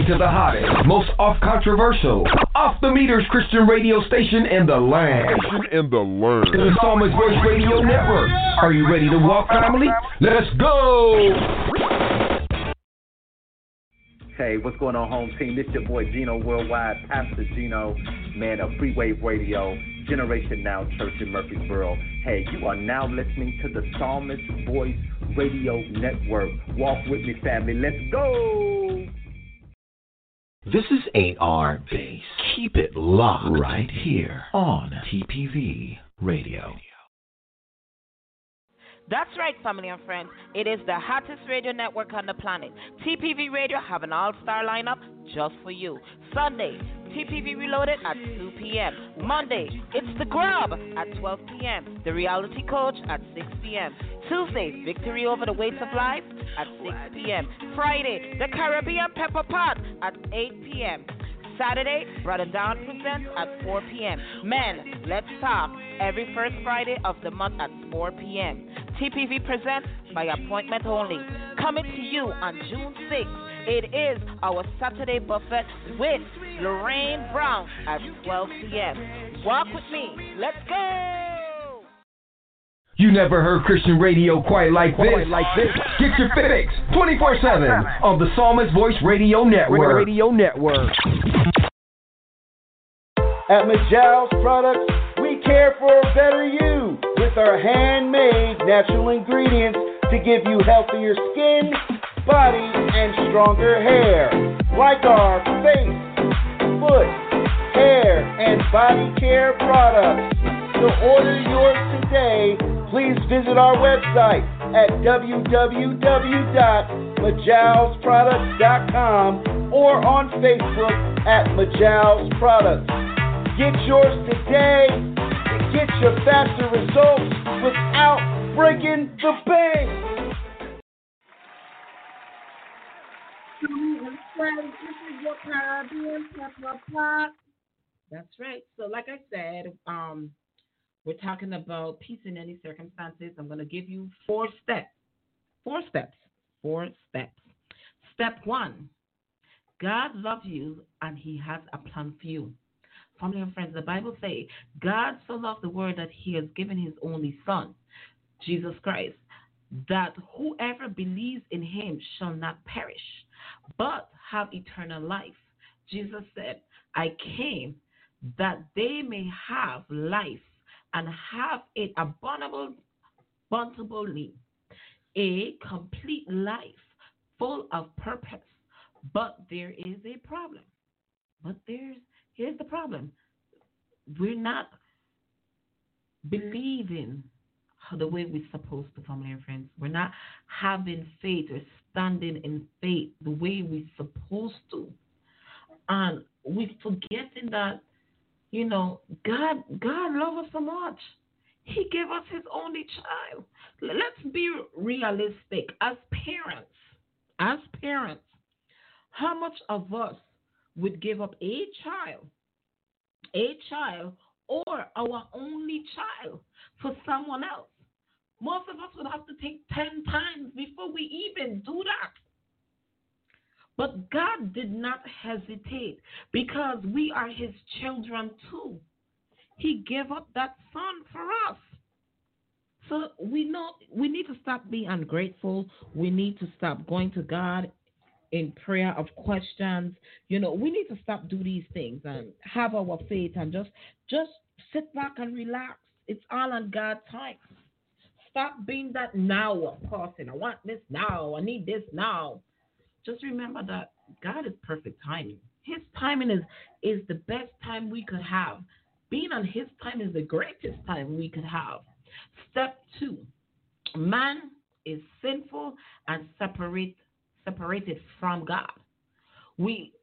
To the hottest, most off controversial, off the meters Christian radio station in the land. In the land. The Psalmist Voice Radio Network. Are you ready to walk, family? Let's go! Hey, what's going on, home team? This your boy Gino Worldwide, Pastor Gino, man of Freewave Radio, Generation Now Church in Murfreesboro. Hey, you are now listening to the Psalmist Voice Radio Network. Walk with me, family. Let's go! This is 8R Base. Keep it locked right here on TPV Radio. That's right, family and friends. It is the hottest radio network on the planet. TPV Radio have an all-star lineup just for you. Sunday, TPV Reloaded at 2 p.m. Monday, it's The Grub at 12 p.m. The Reality Coach at 6 p.m. Tuesday, Victory Over the Weights of Life at 6 p.m. Friday, The Caribbean Pepper Pot at 8 p.m. Saturday, Brother Don presents at 4 p.m. Men, let's talk every first Friday of the month at 4 p.m. TPV presents by appointment only. Coming to you on June 6th. It is our Saturday buffet with Lorraine Brown at 12 p.m. Walk with me. Let's go. You never heard Christian radio quite like this. Like this. Get your fix 24/7 on the Psalmist Voice Radio Network. Radio Network. At Majal's Products, we care for a better you with our handmade natural ingredients to give you healthier skin, body, and stronger hair. Like our face, foot, hair, and body care products. To order yours today, please visit our website at www.majalsproducts.com or on Facebook at Majal's Products. Get yours today and get your faster results without breaking the bank. That's right. So, like I said, um, we're talking about peace in any circumstances. I'm going to give you four steps. Four steps. Four steps. Step one God loves you and He has a plan for you. Family and friends, the Bible say God so loved the world that He has given His only Son, Jesus Christ, that whoever believes in Him shall not perish, but have eternal life. Jesus said, I came that they may have life and have it abundable, abundantly, a complete life full of purpose. But there is a problem. But there's here's the problem. We're not believing the way we're supposed to, family and friends. We're not having faith or standing in faith the way we're supposed to. And we're forgetting that, you know, God God loves us so much. He gave us his only child. Let's be realistic as parents. As parents, how much of us would give up a child, a child, or our only child for someone else? Most of us would have to think 10 times before we even do that. But God did not hesitate because we are his children too. He gave up that son for us. So we know we need to stop being ungrateful. We need to stop going to God in prayer of questions. You know, we need to stop do these things and have our faith and just just sit back and relax. It's all on God's time. Stop being that now person. I want this now. I need this now. Just remember that God is perfect timing. His timing is is the best time we could have. Being on his time is the greatest time we could have. Step two. Man is sinful and separate separated from God. We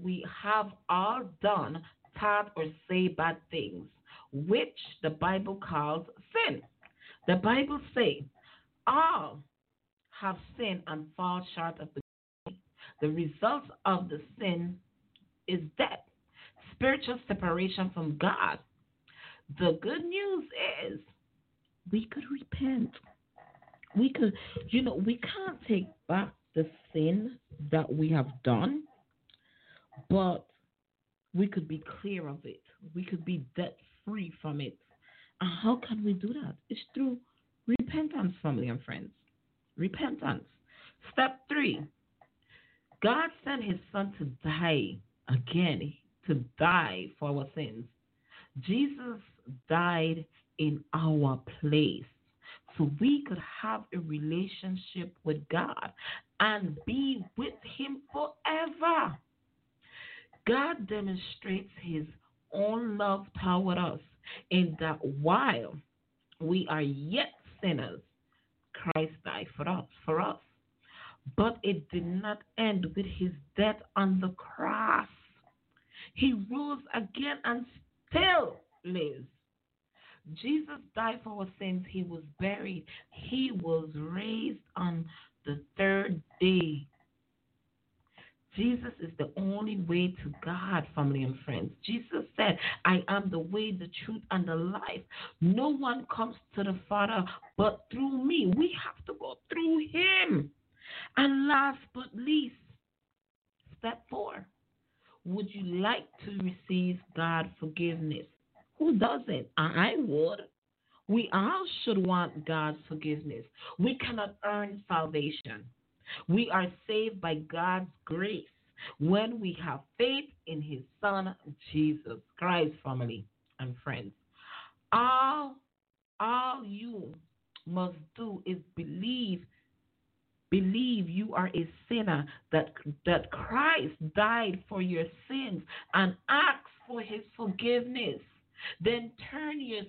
we have all done, taught, or say bad things, which the Bible calls sin. The Bible says all have sinned and fall short of the glory. The result of the sin is death, spiritual separation from God. The good news is we could repent. We could, you know, we can't take back the sin that we have done, but we could be clear of it. We could be debt free from it. And how can we do that? It's through repentance, family and friends. Repentance. Step three God sent his son to die again, to die for our sins. Jesus died in our place so we could have a relationship with God and be with Him forever. God demonstrates His own love toward us in that while we are yet sinners, Christ died for us. For us. But it did not end with his death on the cross. He rose again and still lives. Jesus died for our sins. He was buried. He was raised on the third day. Jesus is the only way to God, family and friends. Jesus said, I am the way, the truth, and the life. No one comes to the Father but through me. We have to go through Him. And last but least, step four. Would you like to receive God's forgiveness? Who doesn't? I would. We all should want God's forgiveness. We cannot earn salvation. We are saved by God's grace when we have faith in His Son, Jesus Christ, family and friends. All, all you must do is believe believe you are a sinner, that, that Christ died for your sins, and ask for his forgiveness. Then turn your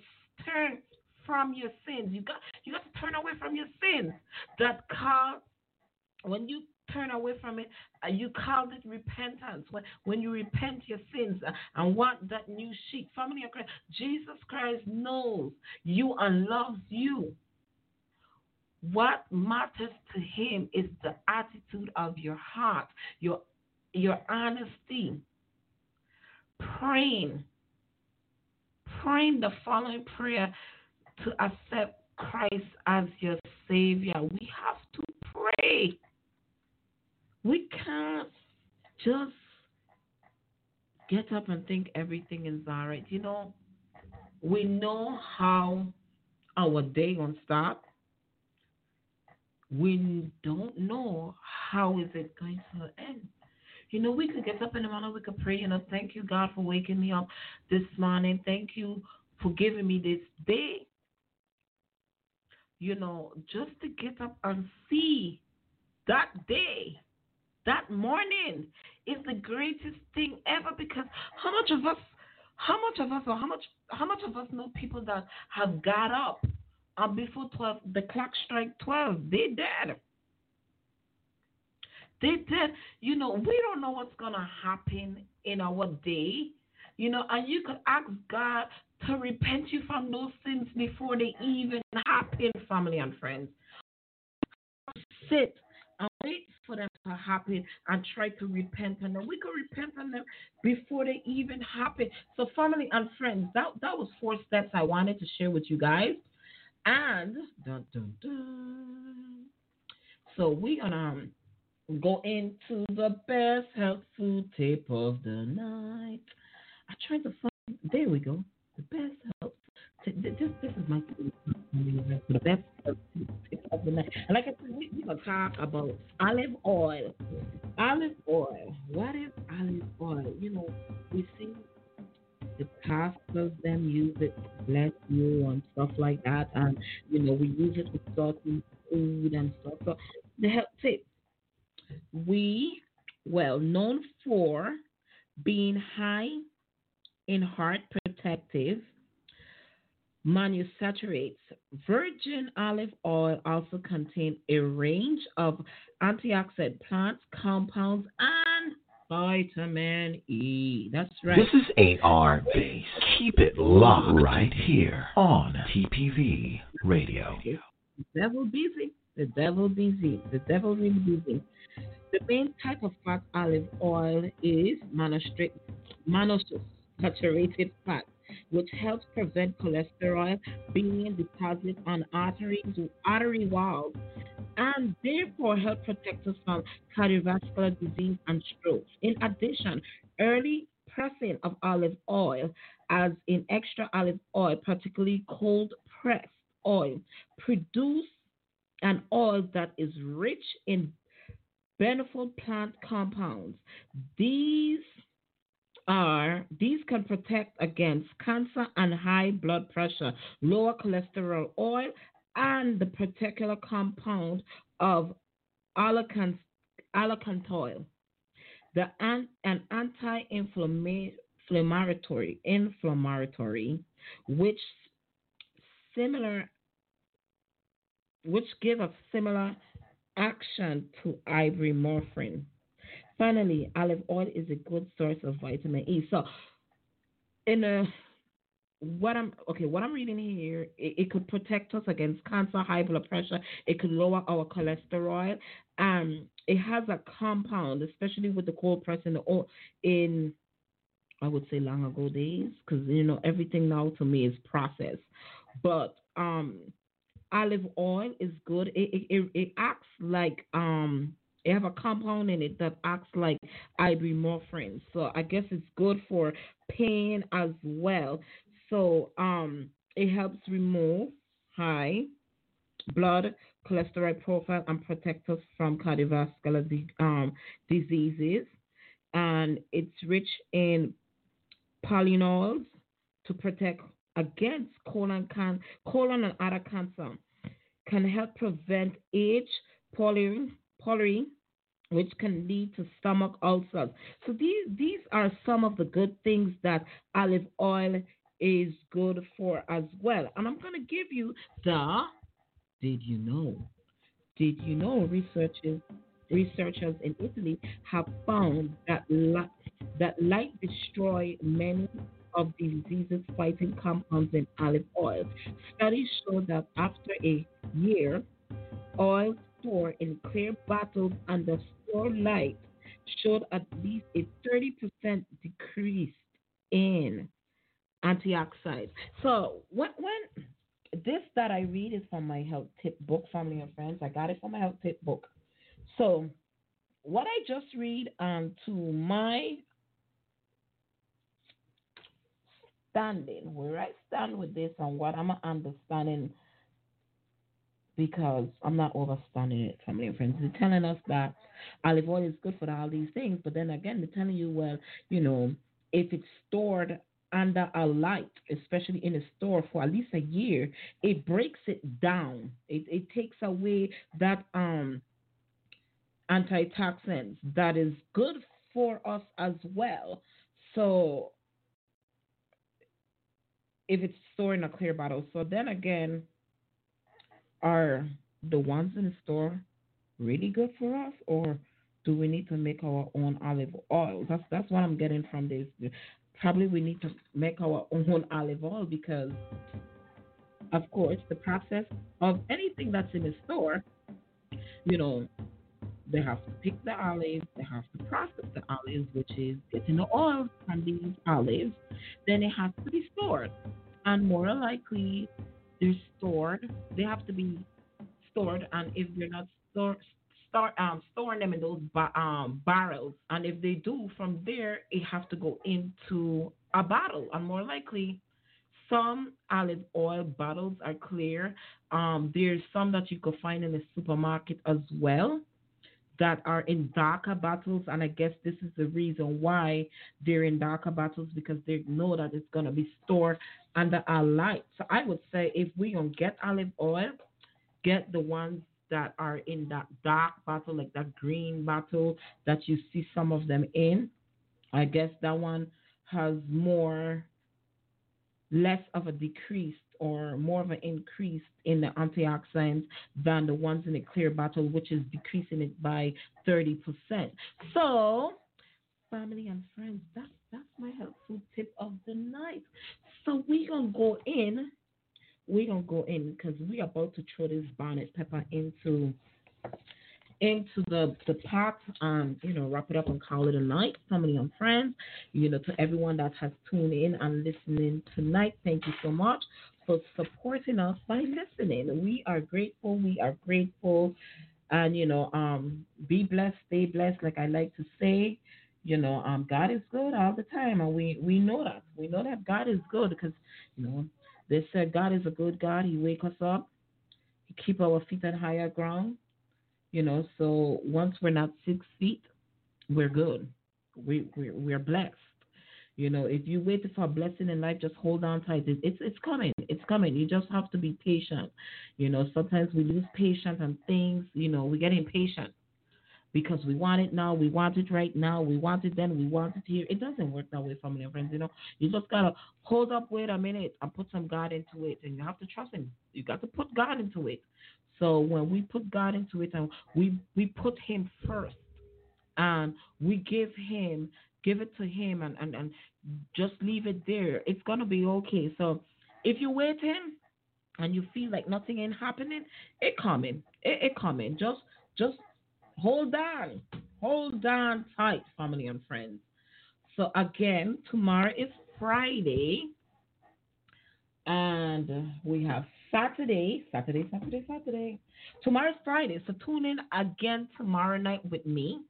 turn from your sins. You got you got to turn away from your sins. That call when you turn away from it, uh, you call it repentance. When, when you repent your sins uh, and want that new sheet, family of Christ, Jesus Christ knows you and loves you. What matters to him is the attitude of your heart, your your honesty, praying, praying the following prayer to accept Christ as your Savior. We have to pray. We can't just get up and think everything is all right. You know, we know how our day gonna start we don't know how is it going to end. You know, we could get up in the morning, we could pray, you know, thank you, God, for waking me up this morning. Thank you for giving me this day. You know, just to get up and see that day, that morning is the greatest thing ever because how much of us how much of us or how much how much of us know people that have got up uh, before 12, the clock strike 12. They dead. They dead. You know, we don't know what's to happen in our day. You know, and you could ask God to repent you from those sins before they even happen, family and friends. Sit and wait for them to happen and try to repent on them. We could repent on them before they even happen. So, family and friends, that that was four steps I wanted to share with you guys. And dun, dun, dun. so we're gonna um, go into the best food tip of the night. I tried to find there we go. The best health this this is my. And like I said, we, we're gonna talk about olive oil. Olive oil. What is olive oil? You know, we see the pastors them use it to bless you and stuff like that, and you know we use it with certain food and stuff. So the health tip. We well known for being high in heart protective monosaturates. Virgin olive oil also contains a range of antioxidant plants, compounds, and vitamin E. That's right. This is AR Base. Keep it locked right here on TPV Radio. The devil busy. The devil busy. The devil really busy. The main type of fat olive oil is monosaturated fat, which helps prevent cholesterol being deposited on arteries, artery walls, and therefore help protect us from cardiovascular disease and strokes. In addition, early pressing of olive oil, as in extra olive oil, particularly cold pressed oil, produce an oil that is rich in beneficial plant compounds. These are these can protect against cancer and high blood pressure, lower cholesterol oil, and the particular compound of allicant oil. The an, an anti-inflammatory inflammatory, which similar which give a similar action to ibuprofen. Finally, olive oil is a good source of vitamin E. So, in a what I'm okay, what I'm reading here, it, it, could protect us against cancer, high blood pressure. It could lower our cholesterol. Um, it has a compound, especially with the cold press in the in I would say long ago days, because you know everything now to me is processed. But um, olive oil is good. It, it, it acts like um it have a compound in it that acts like ibuprofen. So I guess it's good for pain as well. So um it helps remove high blood cholesterol profile and protect us from cardiovascular um, diseases. And it's rich in polyphenols to protect against colon can colon and other cancer can help prevent H., pylori, pylori which can lead to stomach ulcers. So these these are some of the good things that olive oil is good for as well. And I'm going to give you the did you know? Did you know researchers researchers in Italy have found that light, that light destroy many of the diseases fighting compounds in olive oil. Studies show that after a year, oil stored in clear bottles under store light showed at least a 30% decrease in antioxidants. So when, when this that I read is from my health tip book, family and friends. I got it from my health tip book. So what I just read um, to my understanding, where I stand with this and what I'm understanding, because I'm not overstanding it, family and friends. They're telling us that olive oil is good for all these things, but then again, they're telling you, well, you know, if it's stored under a light, especially in a store for at least a year, it breaks it down. It, it takes away that um antitoxins that is good for us as well. So if it's stored in a clear bottle. So then again, are the ones in the store really good for us, or do we need to make our own olive oil? That's that's what I'm getting from this. Probably we need to make our own olive oil because, of course, the process of anything that's in the store, you know, they have to pick the olives, they have to process the olives, which is getting the oil from these olives. Then it has to be stored. And more likely, they're stored. They have to be stored. And if they're not stored, start um, storing them in those ba- um, barrels. And if they do, from there, it has to go into a bottle. And more likely, some olive oil bottles are clear. Um, there's some that you could find in the supermarket as well that are in darker bottles, and I guess this is the reason why they're in darker bottles because they know that it's gonna be stored under a light. So I would say if we gonna get olive oil, get the ones that are in that dark bottle, like that green bottle that you see some of them in. I guess that one has more, less of a decreased or more of an increase in the antioxidants than the ones in the clear bottle, which is decreasing it by 30%. So, family and friends, that's that's my helpful tip of the night. So we're gonna go in. We're gonna go in because we're about to throw this bonnet pepper into into the the pot um, you know wrap it up and call it a night. Family and friends you know to everyone that has tuned in and listening tonight thank you so much for supporting us by listening. We are grateful we are grateful. And you know um be blessed stay blessed like i like to say you know um god is good all the time. And we we know that we know that god is good because you know they said god is a good god. He wake us up he keep our feet on higher ground you know, so once we're not six feet, we're good. We we're, we're blessed. You know, if you wait for a blessing in life, just hold on tight. It, it's it's coming. It's coming. You just have to be patient. You know, sometimes we lose patience and things. You know, we get impatient because we want it now. We want it right now. We want it then. We want it here. It doesn't work that way, family and friends. You know, you just gotta hold up, wait a minute, and put some God into it, and you have to trust Him. You got to put God into it. So when we put God into it and we we put Him first, and we give Him give it to Him and and, and just leave it there, it's gonna be okay. So if you wait Him and you feel like nothing ain't happening, it coming, it, it coming. Just just hold on, hold on tight, family and friends. So again, tomorrow is Friday, and we have Saturday, Saturday, Saturday, Saturday. Tomorrow's Friday, so tune in again tomorrow night with me,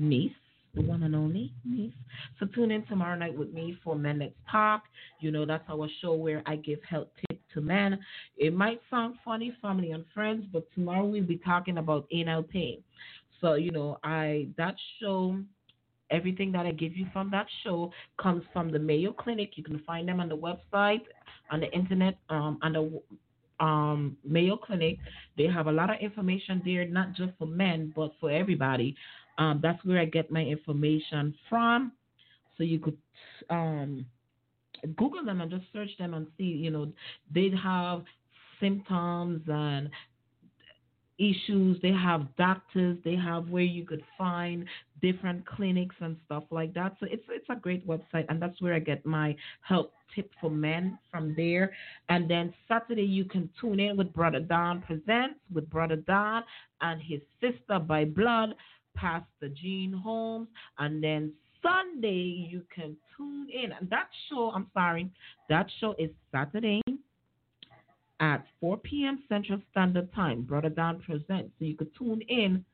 Nyece, the one and only Nyece. So tune in tomorrow night with me for Men Let's Talk. You know that's our show where I give health tips to men. It might sound funny, family and friends, but tomorrow we'll be talking about anal pain. So you know, I that show everything that I give you from that show comes from the Mayo Clinic. You can find them on the website, on the internet, um, on the um, Mayo Clinic. They have a lot of information there, not just for men, but for everybody. Um, that's where I get my information from. So you could um, Google them and just search them and see, you know, they have symptoms and issues. They have doctors. They have where you could find different clinics and stuff like that. So it's it's a great website, and that's where I get my help tip for men from there. And then Saturday you can tune in with Brother Don presents with Brother Don and his sister by blood, Pastor Jean Holmes, and then Sunday you can tune in. And that show, I'm sorry, that show is Saturday at 4 p.m. Central Standard Time. Brother Don presents. So you could tune in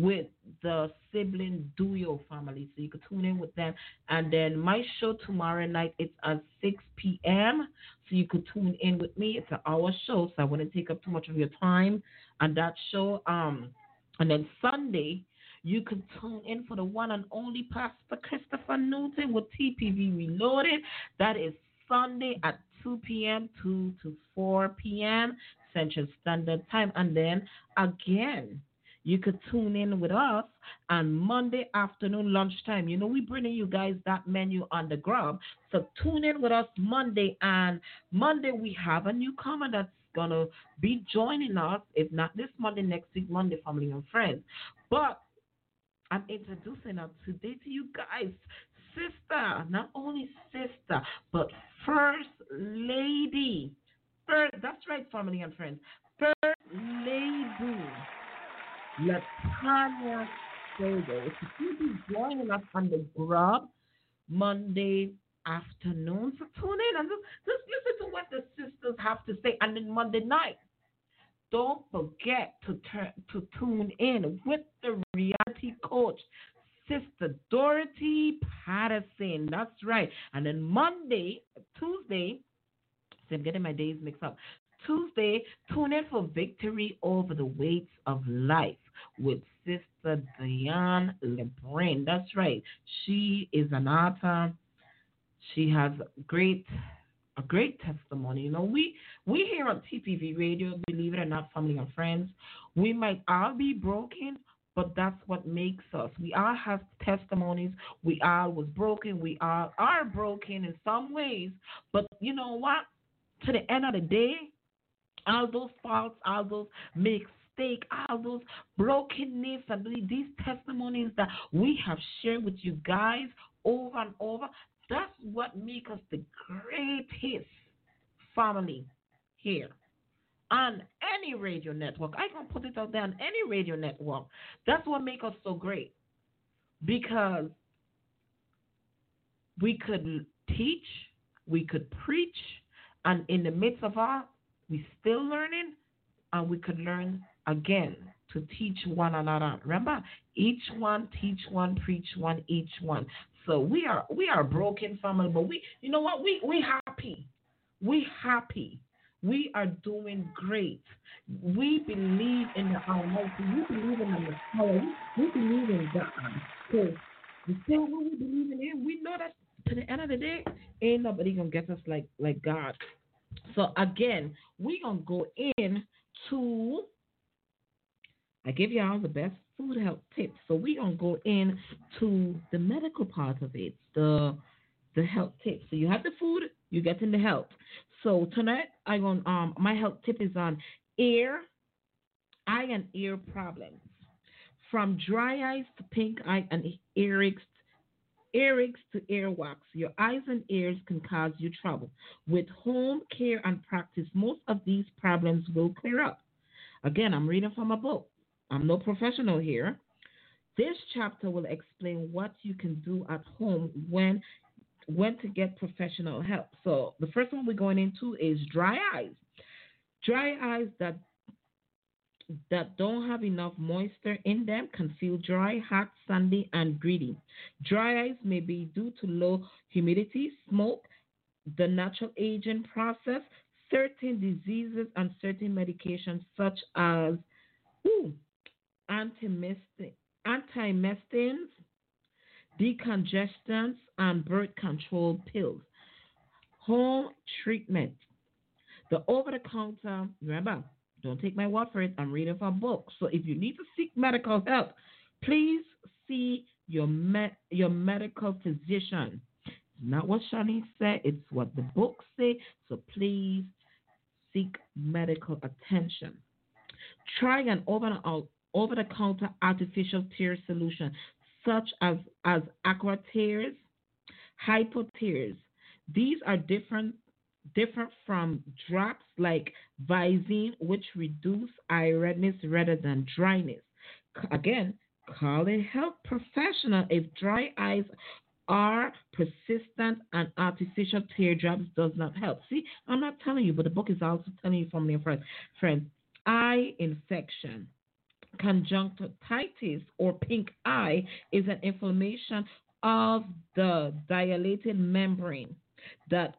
with the sibling duo family. So you could tune in with them. And then my show tomorrow night it's at 6 p.m. So you could tune in with me. It's an hour show, so I wouldn't take up too much of your time on that show. Um, and then Sunday you can tune in for the one and only Pastor Christopher Newton with TPV Reloaded. That is Sunday at 2 p.m. 2 to 4 p.m. Central Standard Time. And then again, you could tune in with us on Monday afternoon lunchtime. You know, we're bringing you guys that menu on the grub. So tune in with us Monday. And Monday we have a newcomer that's gonna be joining us. If not this Monday, next week, Monday, family and friends. But I'm introducing her today to you guys. Sister, not only sister, but first lady. First, that's right, family and friends. First lady, Latanya Sogo. She'll be joining us on the Grub Monday afternoon. So tune in and just, just listen to what the sisters have to say. And then Monday night, don't forget to turn to tune in with the reality coach, Sister Dorothy Patterson. That's right. And then Monday, Tuesday, see, I'm getting my days mixed up. Tuesday, tune in for Victory Over the Weights of Life with Sister Diane LeBrin. That's right. She is an author. She has great a great testimony. You know, we we here on TPV Radio, believe it or not, family and friends, we might all be broken, but that's what makes us. We all have testimonies. We all was broken. We all are broken in some ways. But you know what? To the end of the day, all those faults, all those mistakes, all those brokenness, and these testimonies that we have shared with you guys over and over, that's what makes us the greatest family here on any radio network. I can put it out there on any radio network. That's what makes us so great. Because we could teach, we could preach, and in the midst of all, we still learning, and we could learn again to teach one another. Remember, each one teach one, preach one, each one. So we are we are broken family, but we you know what we we happy, we happy, we are doing great. We believe in the Almighty. We believe in the Messiah. We, believe in God. So the same way we believe in Him, we know that to the end of the day, ain't nobody gonna get us like like God. So again, we gonna go in to I give y'all the best food health tips. So we gonna go in to the medical part of it, the the health tips. So you have the food, you get in the health. So tonight I going um my health tip is on ear, eye and ear problems. From dry eyes to pink eye and earaches earaches to earwax. Your eyes and ears can cause you trouble. With home care and practice, most of these problems will clear up. Again, I'm reading from a book. I'm no professional here. This chapter will explain what you can do at home when when to get professional help. So the first one we're going into is dry eyes. Dry eyes that that don't have enough moisture in them can feel dry, hot, sandy, and gritty. Dry eyes may be due to low humidity, smoke, the natural aging process, certain diseases, and certain medications such as ooh, antimestins, decongestants, and birth control pills. Home treatment. The over the counter, remember, don't take my word for it. I'm reading from a book. So if you need to seek medical help, please see your me- your medical physician. It's not what Shani said, it's what the books say. So please seek medical attention. Try an over over the counter artificial tear solution such as, as aqua tears, hypo tears. These are different different from drops like Visine, which reduce eye redness rather than dryness. Again, call a health professional if dry eyes are persistent and artificial teardrops does not help. See, I'm not telling you, but the book is also telling you from your friends. Friends, eye infection conjunctivitis or pink eye is an inflammation of the dilated membrane that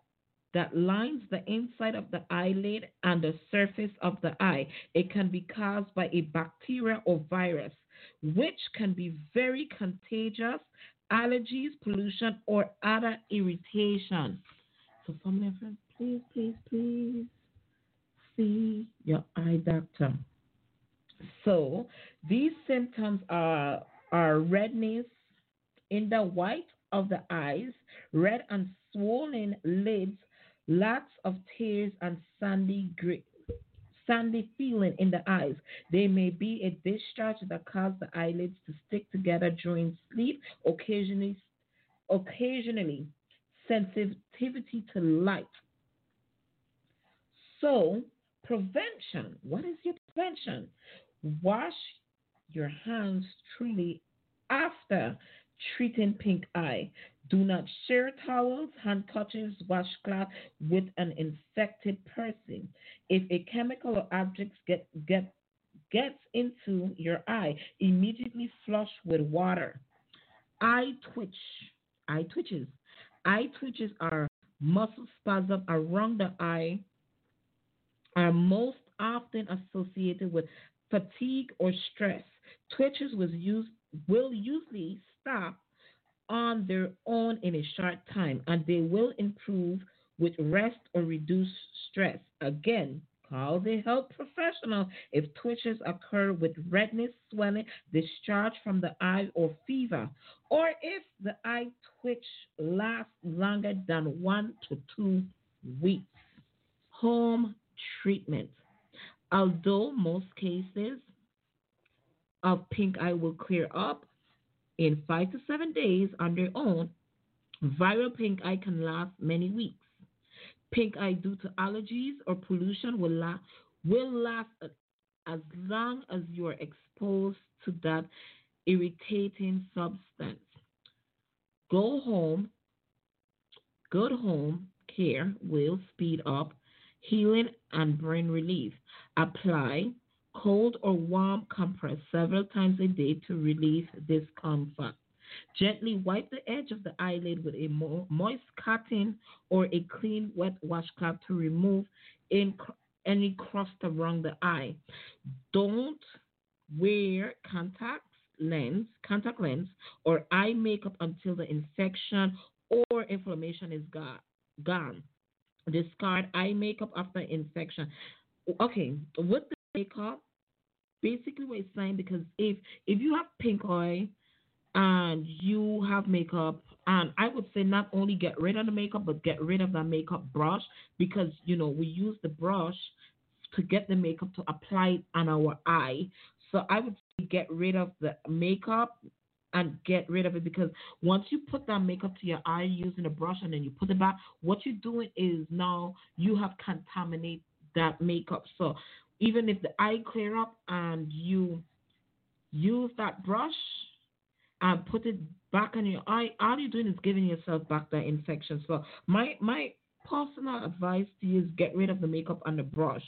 that lines the inside of the eyelid and the surface of the eye. It can be caused by a bacteria or virus, which can be very contagious, allergies, pollution, or other irritation. So, family and friends, please, please, please see your eye doctor. So these symptoms are, are redness in the white of the eyes, red and swollen lids, lots of tears, and sandy grit. Sandy feeling in the eyes. There may be a discharge that causes the eyelids to stick together during sleep. Occasionally, occasionally, sensitivity to light. So, prevention. What is your prevention? Wash your hands truly after treating pink eye. Do not share towels, hand handkerchiefs, washcloth with an infected person. If a chemical or object get, get, gets into your eye, immediately flush with water. Eye twitch. Eye twitches. Eye twitches are muscle spasm around the eye are most often associated with fatigue or stress. Twitches will usually stop on their own in a short time and they will improve with rest or reduced stress. Again, call the health professional if twitches occur with redness, swelling, discharge from the eye, or fever, or if the eye twitch lasts longer than one to two weeks. Home treatment. Although most cases of pink eye will clear up in five to seven days on their own, viral pink eye can last many weeks. Pink eye due to allergies or pollution will, la- will last as long as you are exposed to that irritating substance. Go home, good home care will speed up healing and brain relief. Apply cold or warm compress several times a day to relieve discomfort. Gently wipe the edge of the eyelid with a mo- moist cotton or a clean wet washcloth to remove any crust around the eye. Don't wear contacts lens, contact lens, or eye makeup until the infection or inflammation is go- gone. Discard eye makeup after infection. Okay, with the makeup, basically what it's saying because if if you have pink eye and you have makeup and I would say not only get rid of the makeup but get rid of that makeup brush because you know we use the brush to get the makeup to apply it on our eye. So I would get rid of the makeup and get rid of it because once you put that makeup to your eye using a brush and then you put it back, what you're doing is now you have contaminated that makeup. So even if the eye clear up and you use that brush and put it back on your eye, all you're doing is giving yourself back that infection. So my my personal advice to you is get rid of the makeup and the brush.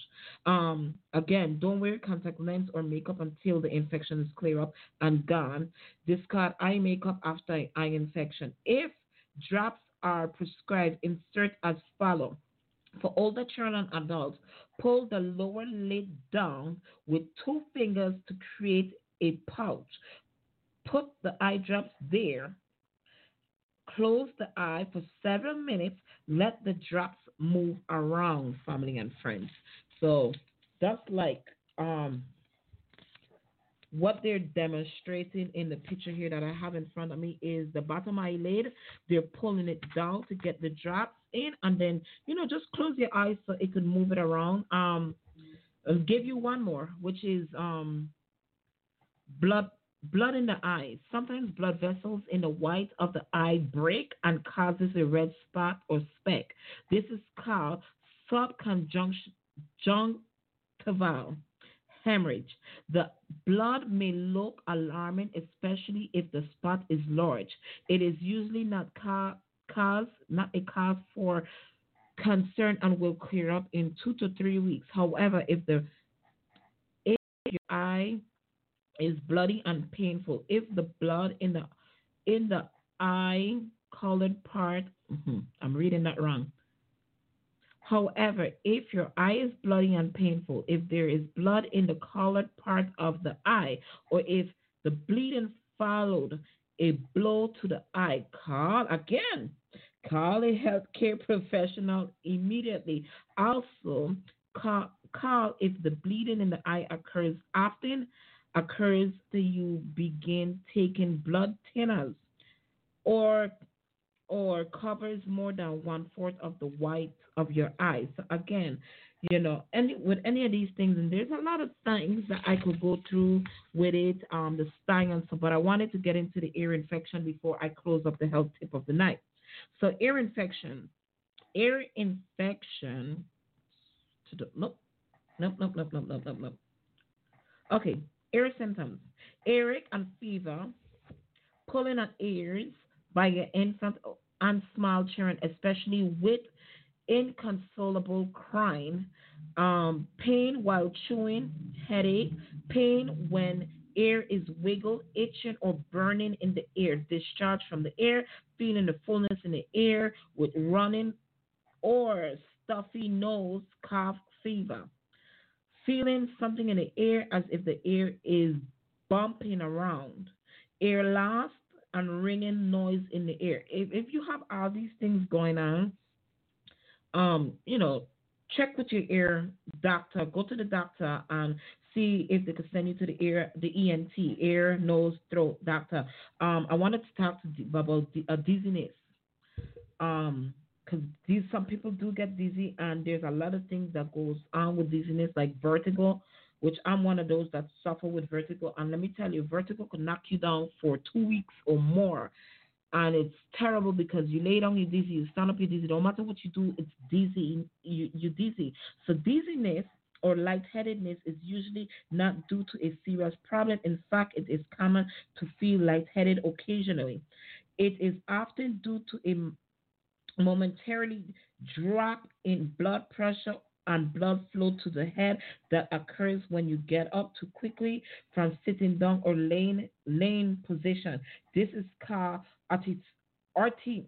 Um, again, don't wear contact lens or makeup until the infection is clear up and gone. Discard eye makeup after eye infection. If drops are prescribed, insert as follow. For older children and adults, pull the lower lid down with two fingers to create a pouch. Put the eye drops there close the eye for several minutes. Let the drops move around, family and friends. So that's like um what they're demonstrating in the picture here that I have in front of me is the bottom eyelid. They're pulling it down to get the drops in, and then you know just close your eyes so it can move it around. Um, I'll give you one more, which is um blood blood in the eyes. Sometimes blood vessels in the white of the eye break and causes a red spot or speck. This is called subconjunctival hemorrhage. The blood may look alarming, especially if the spot is large. It is usually not ca- cause, not a cause for concern and will clear up in two to three weeks. However, if the if your eye is bloody and painful, if the blood in the in the eye colored part, mhm, I'm reading that wrong. However, if your eye is bloody and painful, if there is blood in the colored part of the eye, or if the bleeding followed a blow to the eye, call again. Call a healthcare professional immediately. Also, call, call if the bleeding in the eye occurs often, occurs that you begin taking blood thinners, or or covers more than one fourth of the white of your eyes. So again, you know, any with any of these things, and there's a lot of things that I could go through with it, um, the stuff. But I wanted to get into the ear infection before I close up the health tip of the night. So ear infection, ear infection. Nope, nope, nope, nope, nope, nope, nope. Okay, ear symptoms: earache and fever, pulling at ears by your infant and small children, especially with inconsolable crying, um, pain while chewing, headache, pain when ear is wiggled, itching or burning in the ear, discharge from the ear, feeling the fullness in the ear with running or stuffy nose, cough, fever. Feeling something in the air as if the air is bumping around. Air loss and ringing noise in the air. If, if you have all these things going on, um, you know, check with your ear doctor. Go to the doctor and see if they could send you to the ear, the ENT, ear, nose, throat doctor. Um, I wanted to talk to about the, uh, dizziness. Um, because these some people do get dizzy, and there's a lot of things that goes on with dizziness, like vertigo, which I'm one of those that suffer with vertigo. And let me tell you, vertigo can knock you down for two weeks or more. And it's terrible because you lay down, you're dizzy, you stand up, you're dizzy. No matter what you do, it's dizzy. You, you're dizzy. So dizziness or lightheadedness is usually not due to a serious problem. In fact, it is common to feel lightheaded occasionally. It is often due to a momentarily drop in blood pressure and blood flow to the head that occurs when you get up too quickly from sitting down or laying laying position. This is called arti, arti,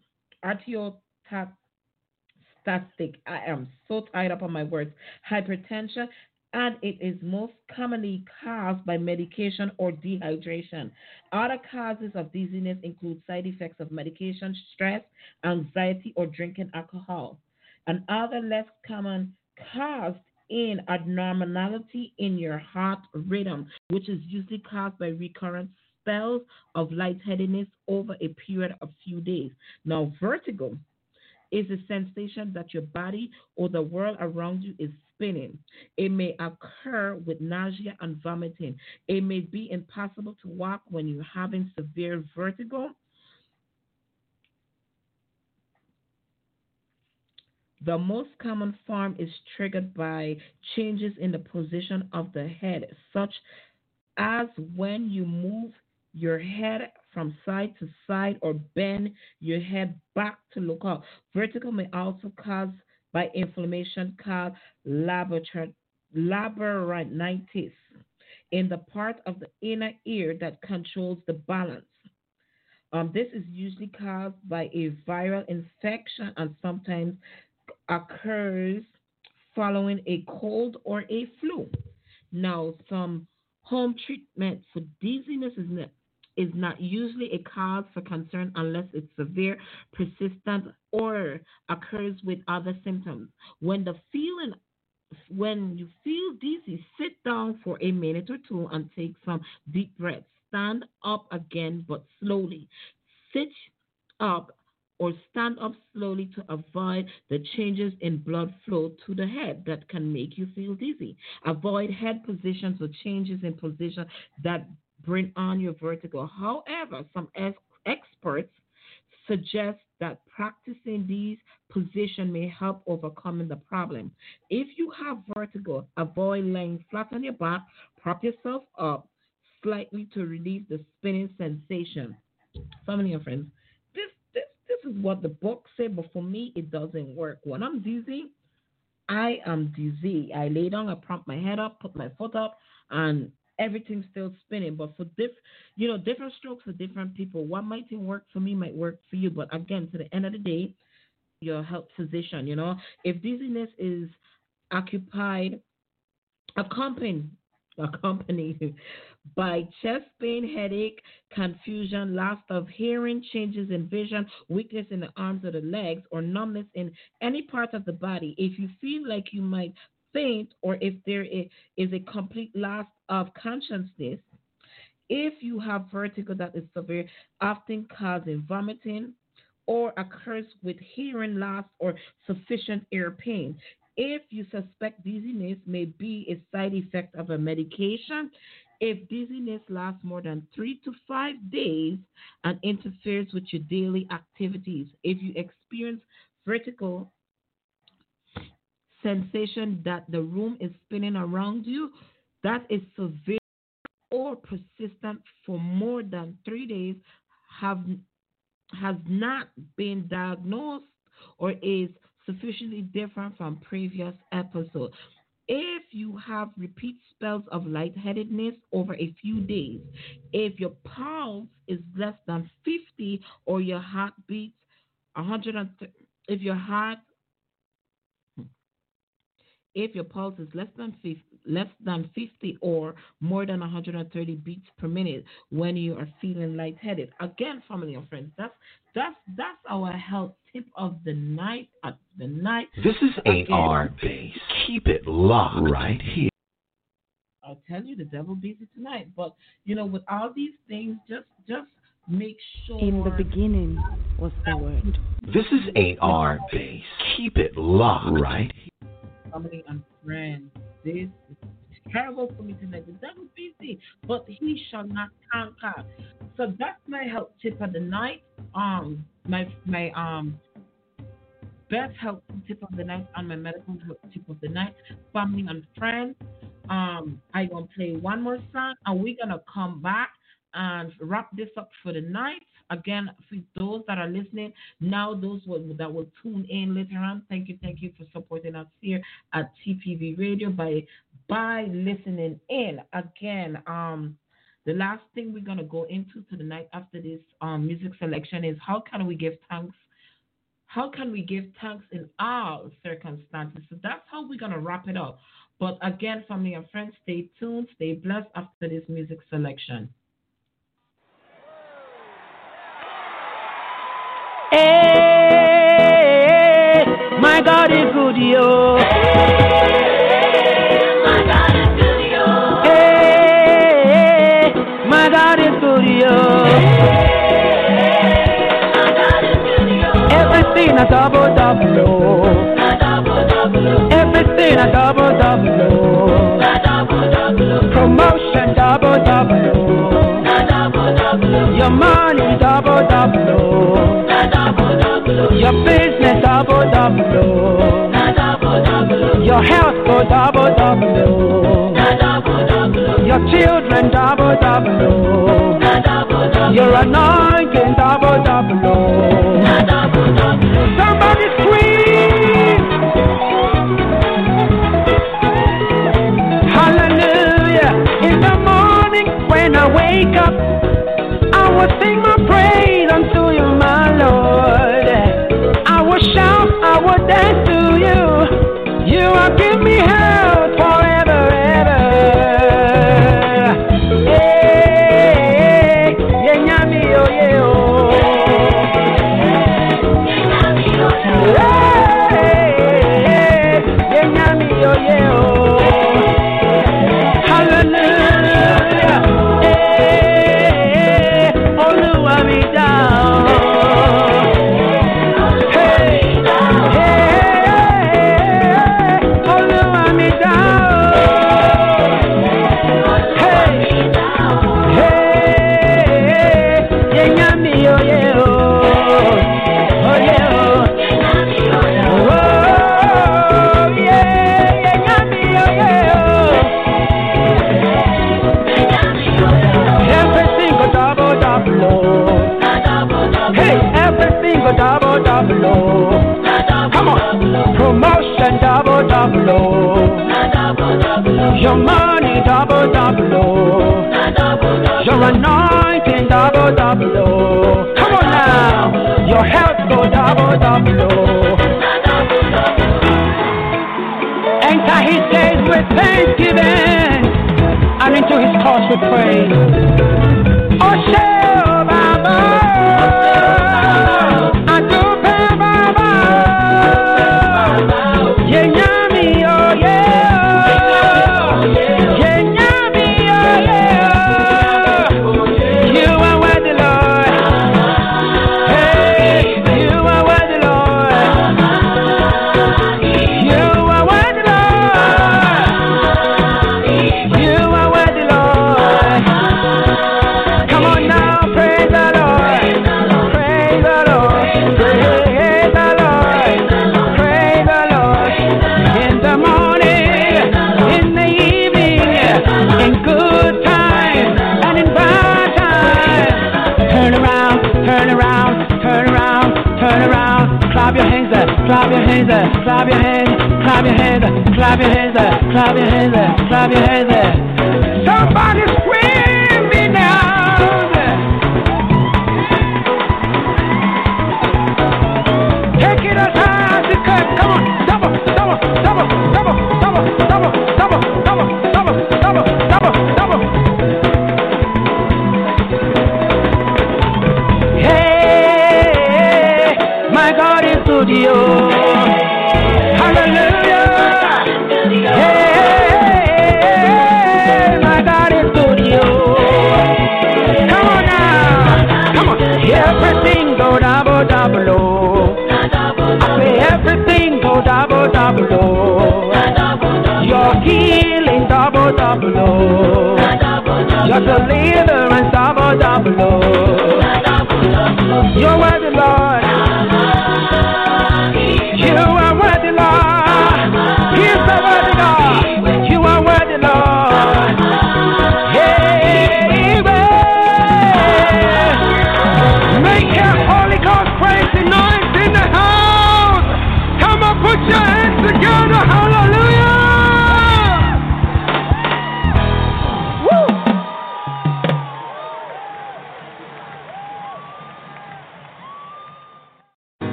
I am so tied up on my words. Hypertension and it is most commonly caused by medication or dehydration. Other causes of dizziness include side effects of medication, stress, anxiety, or drinking alcohol. And other less common caused in abnormality in your heart rhythm, which is usually caused by recurrent spells of lightheadedness over a period of few days. Now, vertigo is a sensation that your body or the world around you is spinning. It may occur with nausea and vomiting. It may be impossible to walk when you're having severe vertigo. The most common form is triggered by changes in the position of the head, such as when you move your head from side to side or bend your head back to look up. Vertigo may also cause by inflammation called labyrinthitis in the part of the inner ear that controls the balance. Um, this is usually caused by a viral infection and sometimes occurs following a cold or a flu. Now, some home treatment for dizziness is is not usually a cause for concern unless it's severe, persistent, or occurs with other symptoms. When the feeling when you feel dizzy, sit down for a minute or two and take some deep breaths. Stand up again, but slowly. Sit up or stand up slowly to avoid the changes in blood flow to the head that can make you feel dizzy. Avoid head positions or changes in position that bring on your vertigo. However, some ex- experts suggest that practicing these positions may help overcoming the problem. If you have vertigo, avoid laying flat on your back, prop yourself up slightly to relieve the spinning sensation. Family and friends, this this this is what the book said, but for me it doesn't work. When I'm dizzy, I am dizzy. I lay down, I prop my head up, put my foot up, and everything's still spinning. But for diff, you know, different strokes for different people. What might work for me might work for you. But again, to the end of the day, your health physician. You know, if dizziness is occupied, accompanied, accompanied by chest pain, headache, confusion, loss of hearing, changes in vision, weakness in the arms or the legs, or numbness in any part of the body. If you feel like you might faint or if there is a complete loss of consciousness, if you have vertigo that is severe, often causing vomiting, or occurs with hearing loss or sufficient ear pain. If you suspect dizziness may be a side effect of a medication, if dizziness lasts more than three to five days and interferes with your daily activities, if you experience vertigo sensation that the room is spinning around you, that is severe or persistent for more than three days, have has not been diagnosed or is sufficiently different from previous episodes. If you have repeat spells of lightheadedness over a few days, if your pulse is less than 50 or your heart beats 100, if your heart if your pulse is less than 50, less than 50 or more than 130 beats per minute when you are feeling lightheaded. Again, family and friends, that's that's that's our health tip of the night at the night. This is Again, AR Base. Keep it locked right here. I'll tell you, the devil busy tonight. But you know, with all these things, just just make sure. In the beginning was the word. This is AR Base. Keep it locked right here. Family and friends. This is terrible for me tonight. The devil busy, but he shall not conquer. So that's my health tip of the night. Um, my my um best health tip of the night and my medical health tip of the night. Family and friends. Um, I gonna play one more song, and we're gonna come back and wrap this up for the night. Again, for those that are listening now, those that will tune in later on, thank you, thank you for supporting us here at TPV Radio by by listening in. Again, um, the last thing we're gonna go into to the night after this um, music selection is how can we give thanks how can we give thanks in all circumstances? So that's how we're going to wrap it up. But again, family and friends, stay tuned, stay blessed after this music selection. Hey, my God is good, yo. Eh, my God is good, yo. Hey, my God is good. Everything a double double. Everything a double double. Promotion double double. Your money double double. Your business double double, oh. Your health go double double, oh. Your children double double. Your anointing double double. Somebody scream. Hallelujah. In the morning when I wake up, I will sing me health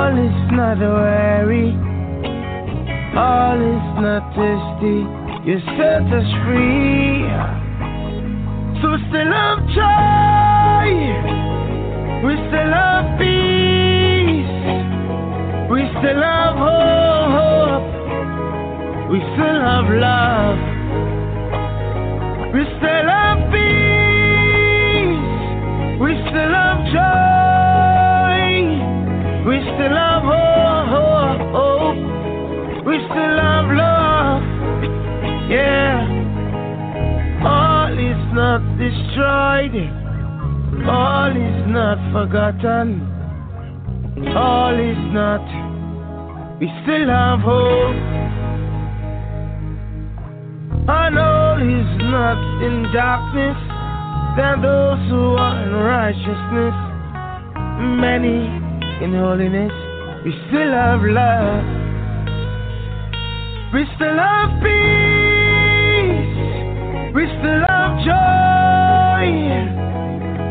all is not weary, all is not thirsty. You set us free. So we still have joy. We still have peace. We still have hope. We still have love. We still have peace. We still have joy. Love. Yeah. All is not destroyed. All is not forgotten. All is not. We still have hope. And all is not in darkness. Than those who are in righteousness. Many in holiness. We still have love. We still have peace. We still love joy.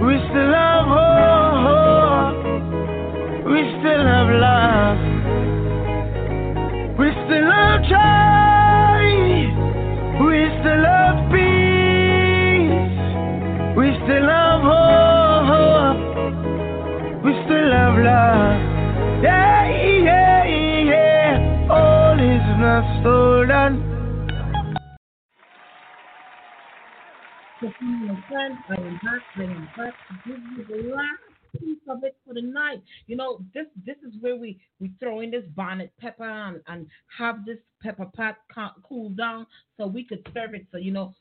We still have hope. We still have love. We still have joy. We still have peace. We still have hope. We still have love. So, my friend, I am back, I am back to give you the last piece of it for the night. You know, this this is where we we throw in this bonnet pepper and, and have this pepper pot cool down so we could serve it. So you know,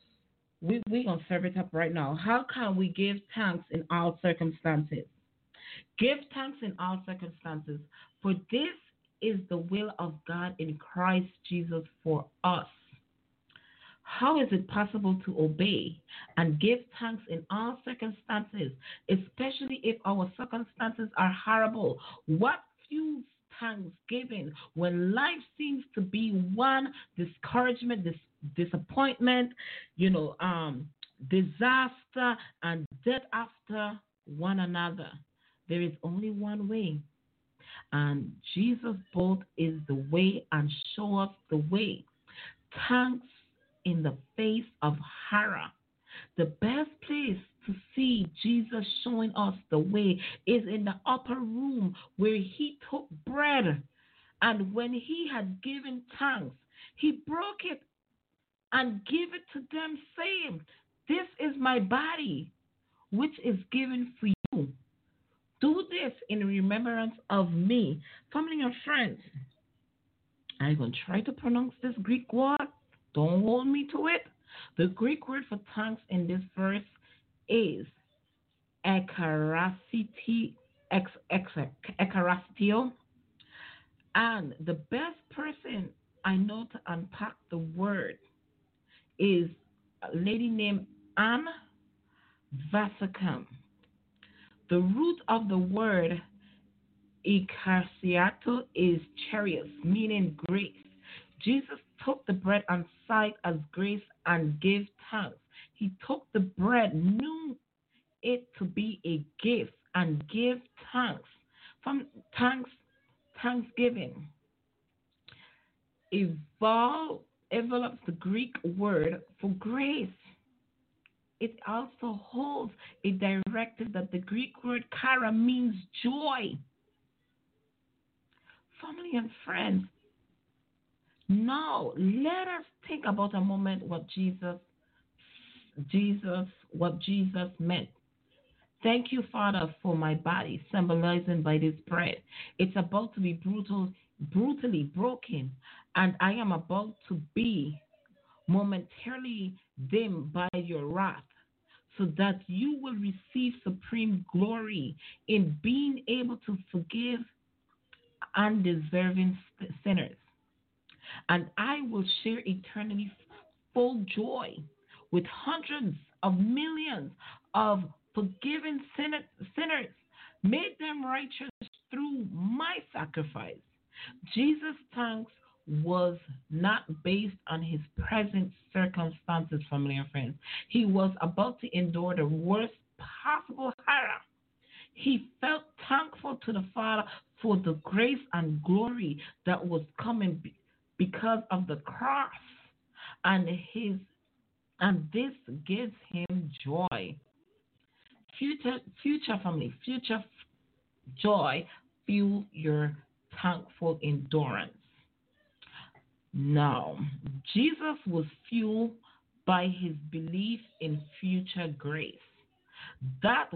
we we gonna serve it up right now. How can we give thanks in all circumstances? Give thanks in all circumstances, for this is the will of God in Christ Jesus for us. How is it possible to obey and give thanks in all circumstances, especially if our circumstances are horrible? What fuels thanksgiving when life seems to be one discouragement, dis- disappointment, you know, um, disaster, and death after one another? There is only one way. And Jesus both is the way and show us the way. Thanks in the face of horror. The best place to see Jesus showing us the way is in the upper room where he took bread and when he had given thanks, he broke it and gave it to them, saying, This is my body, which is given for you. Do this in remembrance of me. Family and friends, going to try to pronounce this Greek word. Don't hold me to it. The Greek word for thanks in this verse is ekarasiti, ex, ex, ekarastio. And the best person I know to unpack the word is a lady named Ann Voskamp. The root of the word ikarsiato is chariot, meaning grace. Jesus took the bread and sighed as grace and gave thanks. He took the bread, knew it to be a gift and gave thanks. From thanks, thanksgiving. Evolve, envelops the Greek word for grace. It also holds a directive that the Greek word kara means joy. Family and friends, now let us think about a moment what Jesus Jesus what Jesus meant. Thank you, Father, for my body, symbolizing by this bread. It's about to be brutal, brutally broken, and I am about to be momentarily dimmed by your wrath, so that you will receive supreme glory in being able to forgive undeserving sinners. And I will share eternity full joy with hundreds of millions of forgiven sinners, made them righteous through my sacrifice. Jesus' thanks was not based on his present circumstances, family and friends. He was about to endure the worst possible horror. He felt thankful to the Father for the grace and glory that was coming because of the cross and his and this gives him joy future future family future joy fuel your thankful endurance now jesus was fueled by his belief in future grace that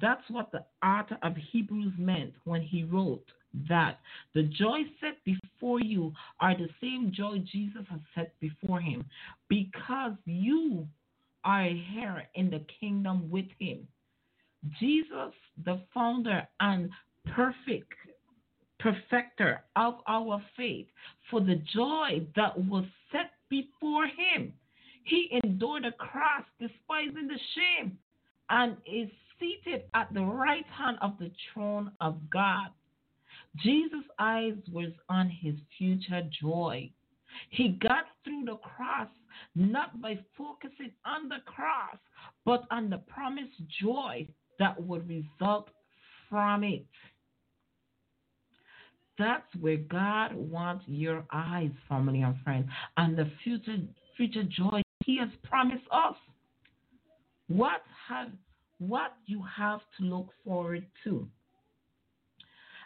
that's what the author of hebrews meant when he wrote that the joy set before you are the same joy Jesus has set before him because you are a heir in the kingdom with him. Jesus, the founder and perfect perfecter of our faith, for the joy that was set before him, he endured the cross, despising the shame, and is seated at the right hand of the throne of God. Jesus' eyes was on his future joy. He got through the cross not by focusing on the cross, but on the promised joy that would result from it. That's where God wants your eyes, family and friends, and the future future joy He has promised us. What have what you have to look forward to.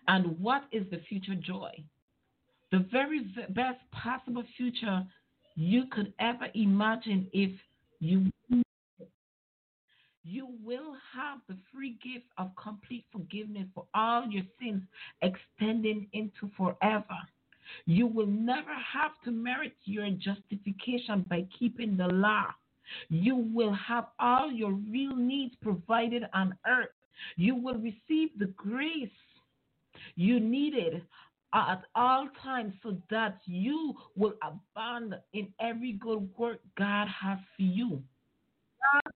And what is the future joy? The very best possible future you could ever imagine if you you will have the free gift of complete forgiveness for all your sins extending into forever. You will never have to merit your justification by keeping the law. You will have all your real needs provided on earth. You will receive the grace you needed at all times so that you will abound in every good work God has for you. God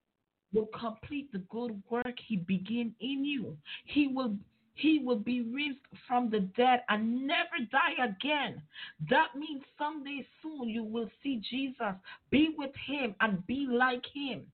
will complete the good work He began in you. He will he will be raised from the dead and never die again. That means someday soon you will see Jesus, be with him, and be like him.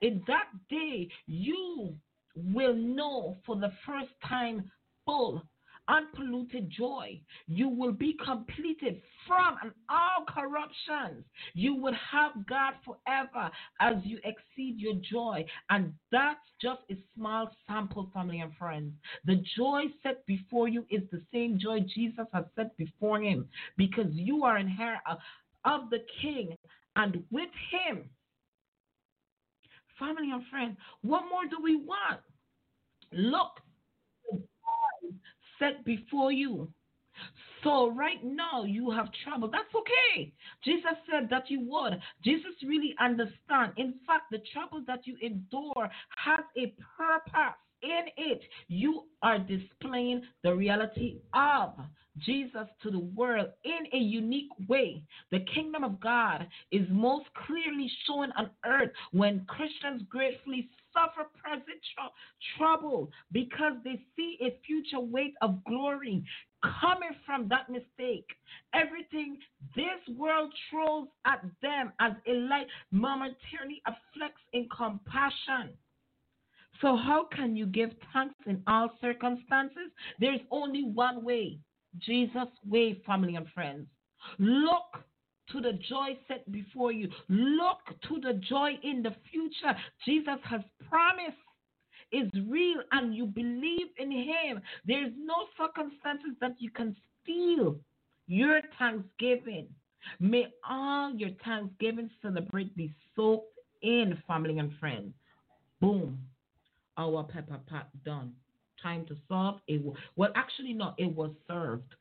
In that day, you will know for the first time full unpolluted joy. You will be completed from all corruptions. You will have God forever as you exceed your joy. And that's just a small sample, family and friends. The joy set before you is the same joy Jesus has set before him because you are in heir of the king and with him. Family and friends, what more do we want? Look, set before you. So right now you have trouble. That's okay. Jesus said that you would. Jesus really understand. In fact, the trouble that you endure has a purpose. In it, you are displaying the reality of Jesus to the world in a unique way. The kingdom of God is most clearly shown on earth when Christians gratefully suffer present tr- trouble because they see a future weight of glory coming from that mistake. Everything this world throws at them as a light momentarily afflicts in compassion. So, how can you give thanks in all circumstances? There's only one way Jesus' way, family and friends. Look to the joy set before you. Look to the joy in the future. Jesus has promised is real and you believe in him. There's no circumstances that you can steal your thanksgiving. May all your thanksgiving celebrate be soaked in, family and friends. Boom. Our pepper pot done. Time to solve it. Well, actually, no, it was served.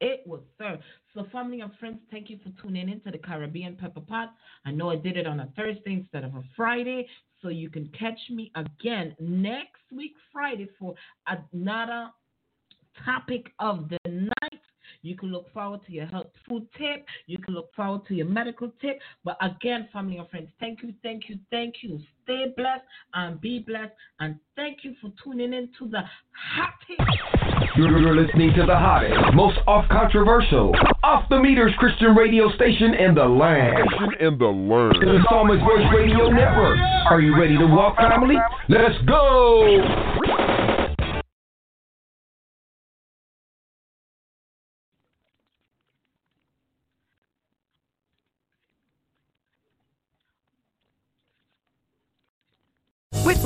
It was served. So, family and friends, thank you for tuning in to the Caribbean Pepper Pot. I know I did it on a Thursday instead of a Friday, so you can catch me again next week, Friday, for another topic of the. You can look forward to your health food tip. You can look forward to your medical tip. But again, family and friends, thank you, thank you, thank you. Stay blessed and be blessed. And thank you for tuning in to the hottest. You're, you're listening to the hottest, most off controversial, off the meters Christian radio station in the land. In the land. The Psalmist Voice Radio Network. Are you ready to walk, family? Let's go! With